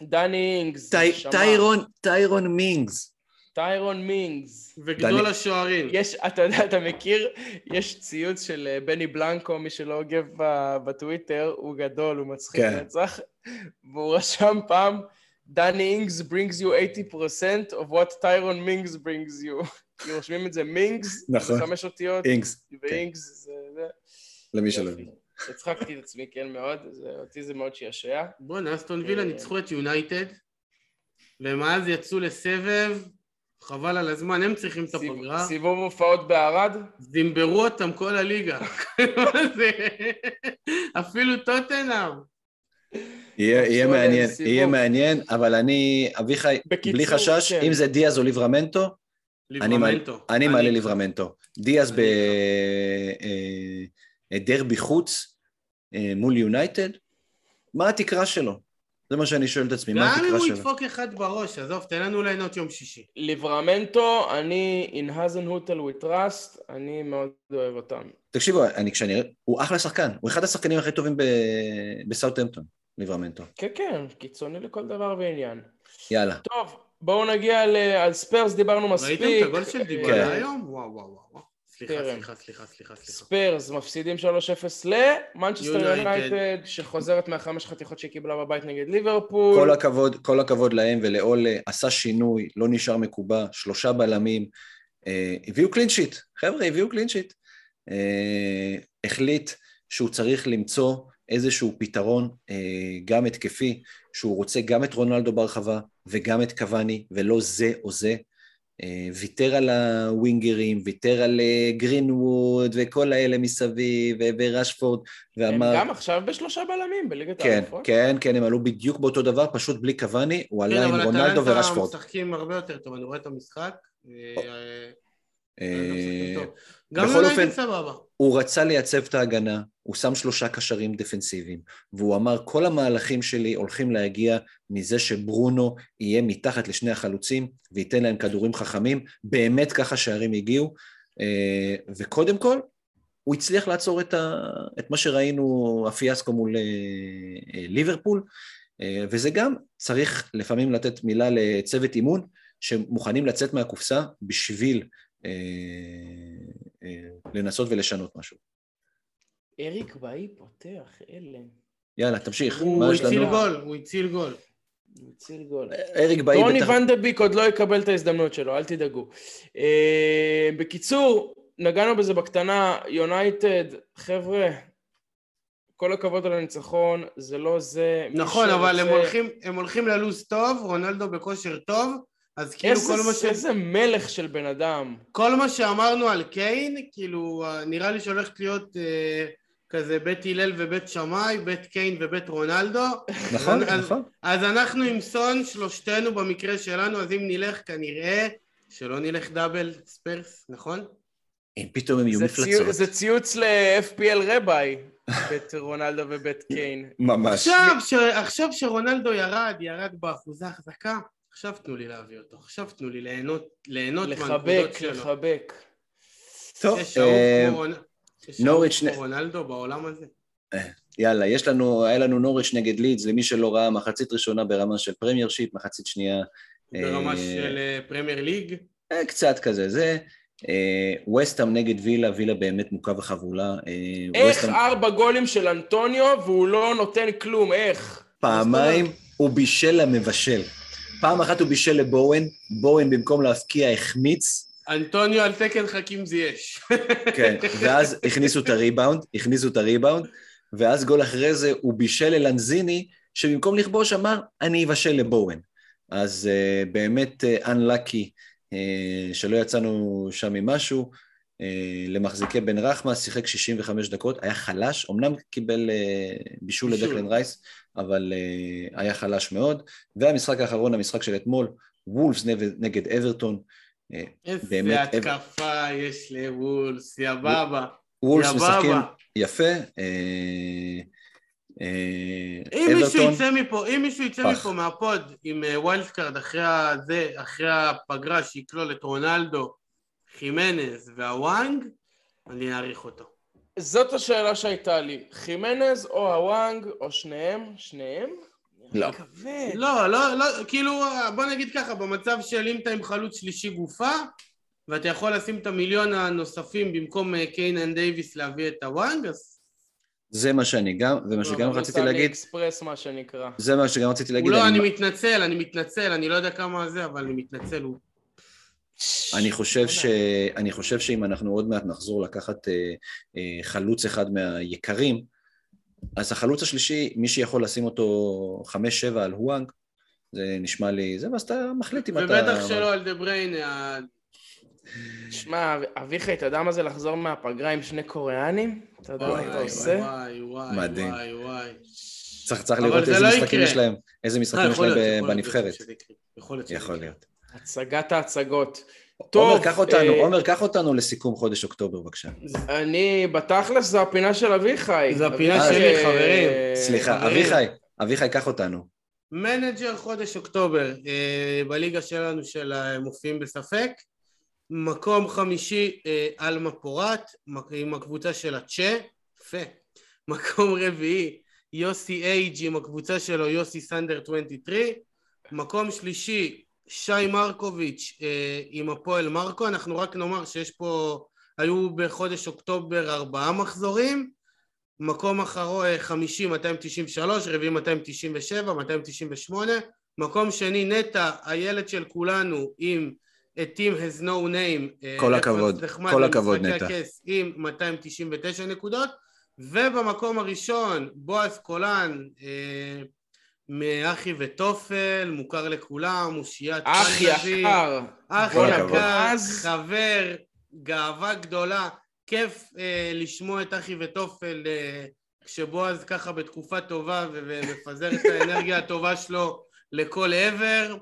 דני אינגס. טיירון, טיירון מינגס. טיירון מינגס. וגדול השוערים. יש, אתה יודע, אתה מכיר, יש ציוץ של אה, בני בלנקו, מי שלא עוקב ב- בטוויטר, הוא גדול, הוא מצחיק כן. רצח, והוא רשם פעם, דני אינגס brings you 80% of what טיירון מינגס brings you. כי רושמים את זה מינגס, נכון. זה חמש אותיות, אינגס. כן. ואינגס זה... זה. למי שלא. יודע. הצחקתי את עצמי, כן, מאוד, אותי זה מאוד שעשע. בואנה, אסטון וילה אה. ניצחו את יונייטד, והם אז יצאו לסבב, חבל על הזמן, הם צריכים את הפגרה. סיבוב הופעות בערד, זימברו אותם כל הליגה. מה זה? אפילו טוטנאם. יהיה מעניין. יהיה מעניין, אבל אני, אביחי, בקיצור, בלי חשש, כן. אם זה דיאז או ליברמנטו, אני מעלה- ליברמנטו. אני מעלה איתך. ליברמנטו. דיאז בדרבי חוץ אה, מול יונייטד, מה התקרה שלו? זה מה שאני שואל את עצמי, מה גם אם התקרה הוא שלו? ידפוק אחד בראש, עזוב, תן לנו ליהנות יום שישי. ליברמנטו, אני in hasn't hotel with trust, אני מאוד אוהב אותם. תקשיבו, אני כשאני... הוא אחלה שחקן, הוא אחד השחקנים הכי טובים ב- בסאוטהמפטון, ליברמנטו. כן, כן, קיצוני לכל דבר ועניין. יאללה. טוב, בואו נגיע ל... על ספרס, דיברנו מספיק. ראיתם את הגול של כן. דיבלה היום? וואו וואו וואו. סליחה. סליחה, סליחה, סליחה, סליחה. ספרס מפסידים 3-0 למנצ'סטר United. יונייטד, שחוזרת מהחמש חתיכות שהיא קיבלה בבית נגד ליברפול. כל הכבוד, כל הכבוד להם ולאולה, עשה שינוי, לא נשאר מקובע, שלושה בלמים, אה, הביאו קלין שיט, חבר'ה, הביאו קלין שיט. אה, החליט שהוא צריך למצוא איזשהו פתרון אה, גם התקפי, שהוא רוצה גם את רונלדו ברחבה וגם את קוואני, ולא זה או זה. אה, ויתר על הווינגרים, ויתר על אה, גרינווד וכל האלה מסביב, ורשפורד, ואמר... הם גם עכשיו בשלושה בלמים בליגת כן, האלופות. כן, כן, הם עלו בדיוק באותו דבר, פשוט בלי קוואני, הוא עלה כן, עם רונלדו ורשפורד. כן, אבל משחקים הרבה יותר טוב, אני רואה את המשחק. גם יונייטד סבבה. הוא רצה לייצב את ההגנה, הוא שם שלושה קשרים דפנסיביים, והוא אמר, כל המהלכים שלי הולכים להגיע מזה שברונו יהיה מתחת לשני החלוצים וייתן להם כדורים חכמים, באמת ככה שערים הגיעו, אה, וקודם כל, הוא הצליח לעצור את, ה, את מה שראינו, הפיאסקו מול אה, אה, ליברפול, וזה גם צריך לפעמים לתת מילה לצוות אימון, שמוכנים לצאת מהקופסה בשביל לנסות ולשנות משהו. אריק באי פותח, אלן. יאללה, תמשיך. הוא הציל גול, הוא הציל גול. הוא הציל גול. אריק באי בטח... רוני ונדביק עוד לא יקבל את ההזדמנות שלו, אל תדאגו. אה, בקיצור, נגענו בזה בקטנה, יונייטד, חבר'ה, כל הכבוד על הניצחון, זה לא זה... נכון, אבל הם הולכים, הם הולכים ללוז טוב, רונלדו בכושר טוב, אז כאילו איזה, כל מה ש... איזה מלך של בן אדם. כל מה שאמרנו על קיין, כאילו, נראה לי שהולכת להיות אה, כזה בית הלל ובית שמאי, בית קיין ובית רונלדו. נכון, אז, נכון. אז אנחנו עם סון, שלושתנו במקרה שלנו, אז אם נלך כנראה שלא נלך דאבל ספרס, נכון? אם פתאום הם יהיו מפלצות. זה ציוץ ל-FPL רביי, בית רונלדו ובית קיין. ממש. עכשיו, ש... עכשיו שרונלדו ירד, ירד באחוזי החזקה. עכשיו תנו לי להביא אותו, עכשיו תנו לי ליהנות, ליהנות מהנקודות שלו. לחבק, לחבק. טוב, יש אהוב כמו רונלדו בעולם הזה. אה, יאללה, יש לנו, היה לנו נוריץ' נגד לידס, למי שלא ראה, מחצית ראשונה ברמה של פרמיירשיפ, מחצית שנייה... ברמה אה, של פרמייר ליג? קצת כזה, זה... ווסטהאם נגד וילה, וילה באמת מוכה וחבולה. איך ארבע גולים של אנטוניו והוא לא נותן כלום, איך? פעמיים הוא בישל למבשל. פעם אחת הוא בישל לבואן, בואן במקום להפקיע החמיץ. אנטוניו על תקן חכים זייש. כן, ואז הכניסו את הריבאונד, הכניסו את הריבאונד, ואז גול אחרי זה הוא בישל ללנזיני, שבמקום לכבוש אמר, אני אבשל לבואן. אז uh, באמת uh, unlucky uh, שלא יצאנו שם ממשהו. Uh, למחזיקי בן רחמה, שיחק 65 דקות, היה חלש, אמנם קיבל uh, בישול לדקלן רייס, אבל uh, היה חלש מאוד. והמשחק האחרון, המשחק של אתמול, וולפס נגד אברטון. איזה התקפה. יש לוולפס, יבבה. וולפס משחקים יפה. אם מישהו יצא מפה, אם מישהו יצא מפה מה pod עם wild card אחרי אחרי הפגרה שיקלול את רונלדו, חימנז והוואנג, אני אעריך אותו. זאת השאלה שהייתה לי. חימנז או הוואנג או שניהם? שניהם? לא. לא, לא, לא, כאילו, בוא נגיד ככה, במצב של אם אתה עם חלוץ שלישי גופה, ואתה יכול לשים את המיליון הנוספים במקום אה, קיין and דייוויס להביא את הוואנג, אז... זה מה שאני גם, זה מה שגם רציתי להגיד. אקספרס מה שנקרא. זה מה שגם רציתי להגיד. לא, אני מתנצל, אני מתנצל, אני לא יודע כמה זה, אבל אני מתנצל, הוא אני חושב, ש... אני חושב שאם אנחנו עוד מעט נחזור לקחת אה, אה, חלוץ אחד מהיקרים, אז החלוץ השלישי, מי שיכול לשים אותו חמש-שבע על הוואנג, זה נשמע לי, זה מה שאתה מחליט אם אתה... ובטח שלא על דה בריין. שמע, אביחי, אתה יודע מה זה לחזור מהפגרה עם שני קוריאנים? אתה יודע מה אתה עושה? וואי, וואי, מדהים. וואי, וואי. צריך, צריך לראות איזה לא משחקים יש להם, איזה משחקים יש להם בנבחרת. יכול להיות. הצגת ההצגות. טוב. עומר, קח אותנו, אה... עומר, קח אותנו לסיכום חודש אוקטובר, בבקשה. אני, בתכלס זו הפינה של אביחי. זו הפינה שלי, חברים. סליחה, אביחי, אביחי, קח אותנו. manager חודש אוקטובר, אה, בליגה שלנו של המופיעים בספק. מקום חמישי, אה, אלמה פורט, עם הקבוצה של הצ'ה, יפה. מקום רביעי, יוסי אייג' עם הקבוצה שלו, יוסי סנדר 23. מקום שלישי, שי מרקוביץ' אה, עם הפועל מרקו, אנחנו רק נאמר שיש פה, היו בחודש אוקטובר ארבעה מחזורים, מקום אחרון אה, חמישי 293, רביעי 297, 298, מקום שני נטע, הילד של כולנו עם את Team has no name, אה, כל הכבוד, כל הכבוד נטע, עם 299 נקודות, ובמקום הראשון בועז קולן מאחי וטופל, מוכר לכולם, אושיית אחי יקר. אחי כל יקר. חבר, גאווה גדולה. כיף אה, לשמוע את אחי וטופל אה, כשבועז ככה בתקופה טובה ומפזר את האנרגיה הטובה שלו לכל עבר.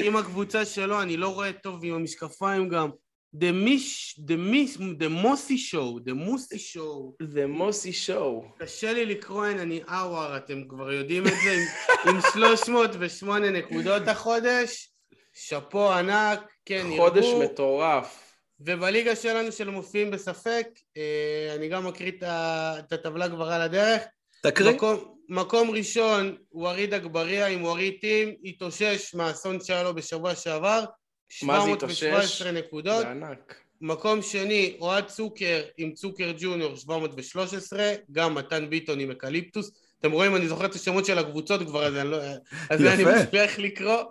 עם הקבוצה שלו, אני לא רואה טוב עם המשקפיים גם. The מיש, the מיש, the מוסי שואו, the מוסי שואו. זה מוסי שואו. קשה לי לקרוא אין, אני אאואר, אתם כבר יודעים את זה, עם, עם 308 נקודות החודש, שאפו ענק, כן, חודש ירבו. מטורף. ובליגה שלנו של מופיעים בספק, אה, אני גם מקריא את הטבלה כבר על הדרך. תקריא. מקום, מקום ראשון, ווריד אגבריה עם ווריד טים, התאושש מהאסון שהיה לו בשבוע שעבר? 717 נקודות. זה ענק. מקום שני, אוהד צוקר עם צוקר ג'וניור 713, גם מתן ביטון עם אקליפטוס. אתם רואים, אני זוכר את השמות של הקבוצות כבר, אז אני לא... אז יפה. אני מצליח לקרוא.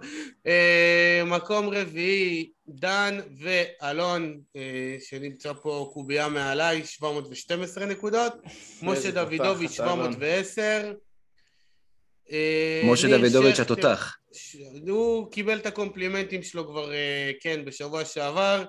אה, מקום רביעי, דן ואלון, אה, שנמצא פה קובייה מעליי, 712 נקודות. משה דוידוביץ', תותח, אתה, אלון. 710. אה, משה דוידוביץ' התותח. הוא קיבל את הקומפלימנטים שלו כבר, אה, כן, בשבוע שעבר.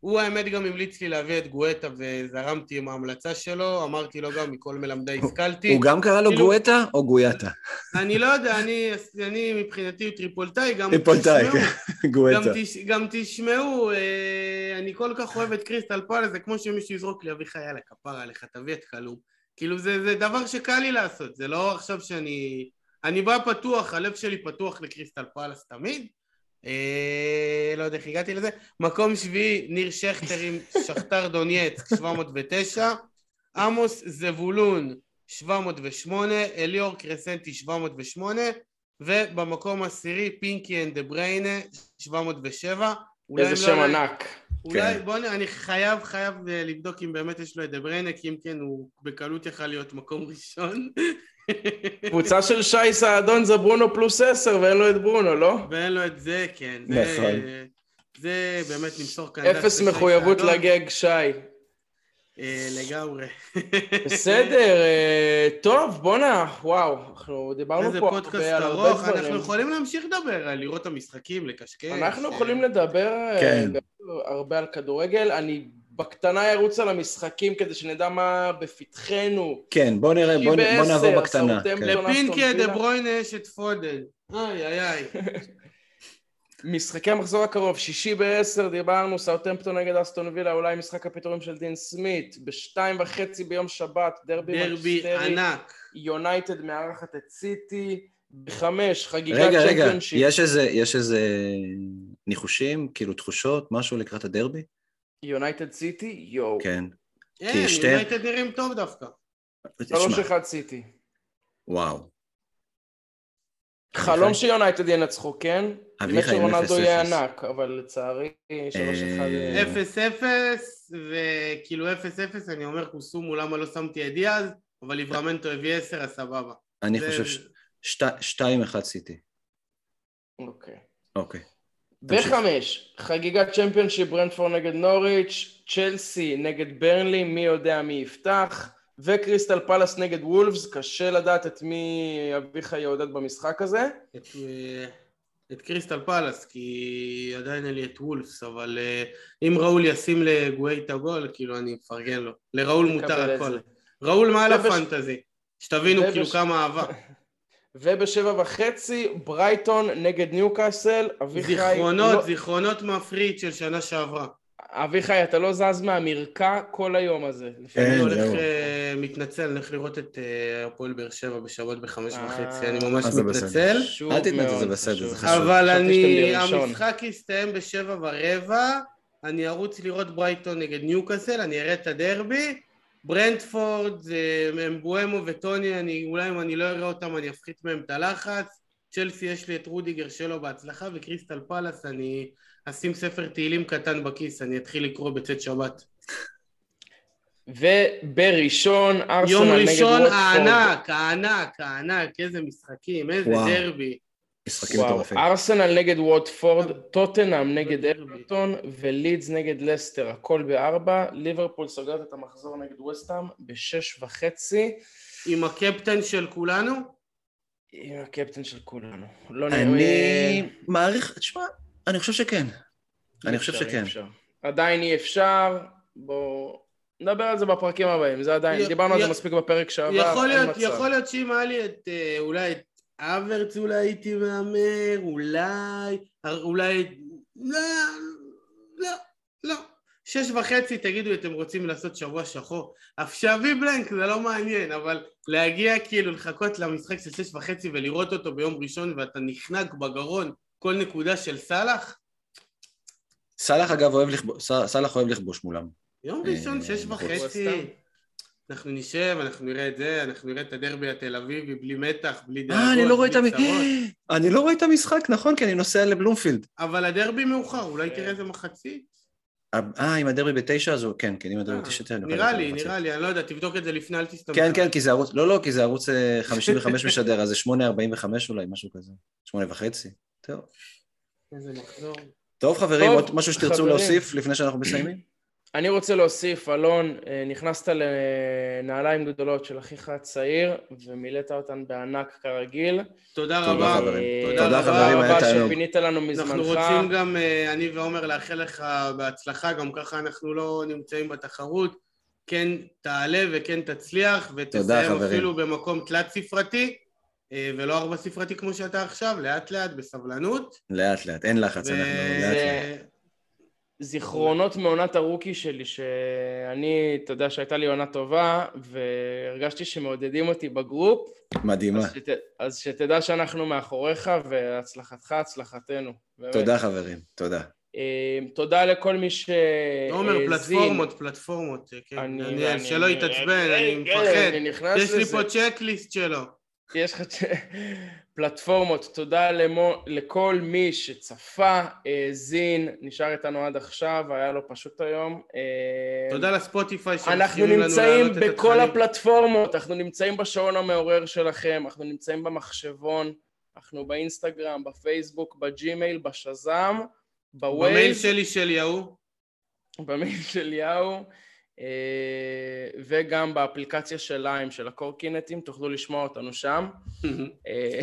הוא האמת גם המליץ לי להביא את גואטה וזרמתי עם ההמלצה שלו, אמרתי לו גם מכל מלמדי השכלתי. הוא גם קרא לו כאילו- גואטה או גויאטה? אני לא יודע, אני, אני מבחינתי טריפולטאי, גם טריפולטאי, תשמעו, כן. גואטה. גם, תש, גם תשמעו, אה, אני כל כך אוהב את קריסטל פאלס, זה כמו שמישהו יזרוק לי, אביחי, יאללה, כפרה עליך, תביא את כלום. כאילו זה, זה דבר שקל לי לעשות, זה לא עכשיו שאני... אני בא פתוח, הלב שלי פתוח לקריסטל פאלס תמיד. אה, לא יודע איך הגעתי לזה. מקום שביעי, ניר שכטר עם שכתר דונייצק, 709. עמוס זבולון, 708. אליאור קרסנטי, 708. ובמקום עשירי, פינקי אנד דה בריינה, 707. אולי איזה הם שם לא- ענק. אולי, כן. בוא. אני חייב, חייב אה, לבדוק אם באמת יש לו את דה בריינה, כי אם כן הוא בקלות יכל להיות מקום ראשון. קבוצה של שי סעדון זה ברונו פלוס עשר ואין לו את ברונו, לא? ואין לו את זה, כן. זה, נכון. זה באמת נמסור כאן... אפס מחויבות. לגג שי. אה, לגמרי. בסדר, אה, טוב, בואנה, וואו, אנחנו דיברנו איזה פה פודקאסט הרבה על הרבה ארוך, אנחנו דברים. יכולים להמשיך לדבר, לראות את המשחקים, לקשקש. אנחנו אה, יכולים לדבר כן. הרבה על כדורגל, אני בקטנה ארוץ על המשחקים כדי שנדע מה בפתחנו. כן, בוא נראה, בוא כי בוא נעבור בקטנה. כן. לפינקי דה. ברוינה יש את פודן. איי איי איי. משחקי המחזור הקרוב, שישי בעשר דיברנו, סאוטהמפטון נגד אסטון וילה, אולי משחק הפיטורים של דין סמית, בשתיים וחצי ביום שבת, דרבי דרבי מנצ'סטרי, ענק. יונייטד מארחת את סיטי, בחמש, חגיגת רגע, רגע, יש איזה, יש איזה ניחושים, כאילו תחושות, משהו לקראת הדרבי? יונייטד סיטי, יואו, כן. שתי- יונייטד נראים טוב דווקא. שלוש תשמע, אחד סיטי. וואו. חלום? שיונייטד ינצחו, כן? אביחי עם שרונלדו יהיה 0-0. ענק, אבל לצערי, שלוש אחד... אה, אפס אפס, וכאילו אפס אפס, אני אומר קוסומו למה לא שמתי את דיאז, אבל ליברמנטו הביא עשר, אז סבבה. אני חושב ש- שת- שתיים אחד סיטי. אוקיי. אוקיי. בחמש, חגיגת Championship ברנטפורד נגד נוריץ', צ'לסי נגד ברנלי, מי יודע מי יפתח, וקריסטל פלאס נגד וולפס, קשה לדעת את מי אביחי יעודד במשחק הזה. את, אה, את קריסטל פלאס, כי עדיין אין לי את וולפס, אבל אה, אם ראול ישים לגואייטה גול, כאילו אני מפרגן לו. לראול מותר את הכל. ראול מעל ובש- הפנטזי. שתבינו כאילו כמה אהבה. ובשבע וחצי, ברייטון נגד ניוקאסל, אביחי... זיכרונות, לא- זיכרונות מהפריט של שנה שעברה. אביחי, אתה לא זז מהמרקע כל היום הזה. כן, אני. הולך, אה, מתנצל, אני הולך לראות את אה, הפועל באר שבע בשבת בחמש אה, וחצי, אני ממש. מתנצל. אל תתנצל, זה בסדר. זה חשוב. אבל אני. המשחק יסתיים בשבע ורבע, אני ארוץ לראות ברייטון נגד ניוקאסל, אני אראה את הדרבי, ברנטפורד, אמבומו וטוני, אני, אולי אם אני לא אראה אותם אני אפחית מהם את הלחץ, צ'לסי יש לי את רודיגר שלו בהצלחה, וקריסטל פלאס אני אשים ספר תהילים קטן בכיס, אני אתחיל לקרוא בצאת שבת. ובראשון, ארסנל יום נגד ראשון ווטפורד. הענק, הענק, הענק, איזה משחקים, איזה וואו. דרבי. משחקים וואו, מטורפים. ארסנל נגד ווטפורד, טוטנאם נגד דרבי. אברטון ולידס נגד לסטר, הכל בארבע, ליברפול סוגרת את המחזור נגד וסטאם בשש וחצי. עם הקפטן של כולנו, עם הקפטן של כולנו. לא אני נראה... מעריך, תשמע, אני חושב שכן. אני חושב שכן. עדיין אי אפשר, בואו נדבר על זה בפרקים הבאים, זה עדיין, י- דיברנו על זה מספיק בפרק שעבר, יכול אין להיות, מצב. יכול להיות שאם היה לי את, אה, אולי את אברץ אולי הייתי מהמר, אולי, אולי, לא, לא, לא. שש וחצי, תגידו, אתם רוצים לעשות שבוע שחור? אבשבי בלנק זה לא מעניין, אבל להגיע כאילו לחכות למשחק של שש וחצי ולראות אותו ביום ראשון ואתה נחנק בגרון כל נקודה של סאלח? סאלח אגב אוהב לכבוש, סאלח אוהב לכבוש מולם. יום אה, ראשון, שש בחוץ. וחצי. אנחנו נשב, אנחנו נראה את זה, אנחנו נראה את הדרבי התל אביבי בלי מתח, בלי דאגות, אה, אני לא רואה את בלי המ... צרות. אני לא רואה את המשחק, נכון, כי אני נוסע לבלומפילד. אבל הדרבי מאוחר, אולי. תראה איזה מחצית. אה, אם הדרבי בתשע, אז הוא, כן, כן, אם הדרבי אה, בתשע, אני נראה לי, נראה לי, אני לא יודע, תבדוק את זה לפני, אל תסתמך. כן, כן, כי זה ערוץ, לא, לא, כי זה ערוץ אה, 55 משדר, אז זה 8.45 אולי, משהו כזה. 8 וחצי. טוב. איזה מחזור. טוב, חברים, עוד משהו שתרצו. להוסיף לפני שאנחנו מסיימים? אני רוצה להוסיף, אלון, אה, נכנסת לנעליים גדולות של אחיך הצעיר, ומילאת אותן בענק כרגיל. תודה רבה. חברים. אה, תודה תודה, רבה. חברים, היה רבה תענוג. שפינית לנו מזמנך. אנחנו רוצים גם, אה, אני ועומר, לאחל לך בהצלחה, גם ככה אנחנו לא נמצאים בתחרות. כן תעלה וכן תצליח, ותסיים. אפילו במקום תלת ספרתי, אה, ולא ארבע ספרתי כמו שאתה עכשיו, לאט לאט, בסבלנות. לאט לאט, אין לחץ, ו- אנחנו לאט לאט. זיכרונות מעונת הרוקי שלי, שאני, אתה יודע שהייתה לי עונה טובה, והרגשתי שמעודדים אותי בגרופ, מדהימה. אז, שת, אז שתדע שאנחנו מאחוריך, והצלחתך, הצלחתנו. באמת. תודה, חברים, תודה. אה, תודה לכל מי ש... עומר, האזין. פלטפורמות, פלטפורמות, כן. אני- אני- אני- שלא אני- יתעצבן, אני- אני כן, מפחד. אני נכנס יש לי לזה. פה צ'קליסט שלו. יש לך פלטפורמות, תודה למו, לכל מי שצפה, האזין, נשאר איתנו עד עכשיו, היה לו פשוט היום. אה, תודה לספוטיפיי אנחנו שמאפשרים לנו נמצאים להעלות את בכל התכנים. הפלטפורמות, אנחנו נמצאים בשעון המעורר שלכם, אנחנו נמצאים במחשבון, אנחנו באינסטגרם, בפייסבוק, בג'ימייל, במייל בווייז, שלי של יהוא. במייל של יאו, וגם באפליקציה של ליים, של הקורקינטים, תוכלו לשמוע אותנו שם. אה.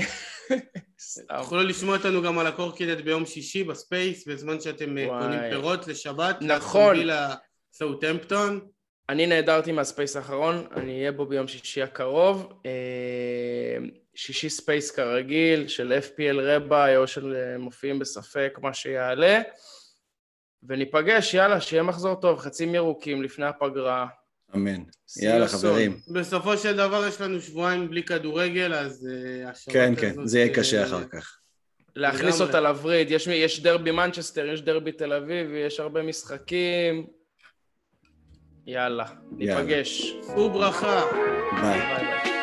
תוכלו לשמוע אותנו גם על הקורקינט ביום שישי ב space, בזמן שאתם אה. קונים פירות לשבת. נכון. סאוטהמפטון. אני נעדרתי מה space האחרון, אני אהיה בו ביום שישי הקרוב. אה, שישי space כרגיל, של FPL רבע, או של אה, מופיעים בספק, מה שיעלה. וניפגש, יאללה, שיהיה מחזור טוב, חצים ירוקים לפני הפגרה. אמן. יאללה. חברים. בסופו של דבר יש לנו שבועיים בלי כדורגל, אז השבת כן, כן, הזאת, זה יהיה אה, קשה אחר כך. להכניס. אותה לווריד, יש, יש דרבי מנצ'סטר, יש דרבי תל אביב, יש הרבה משחקים. יאללה, יאללה. ניפגש. שאו ברכה. ביי. ביי ביי.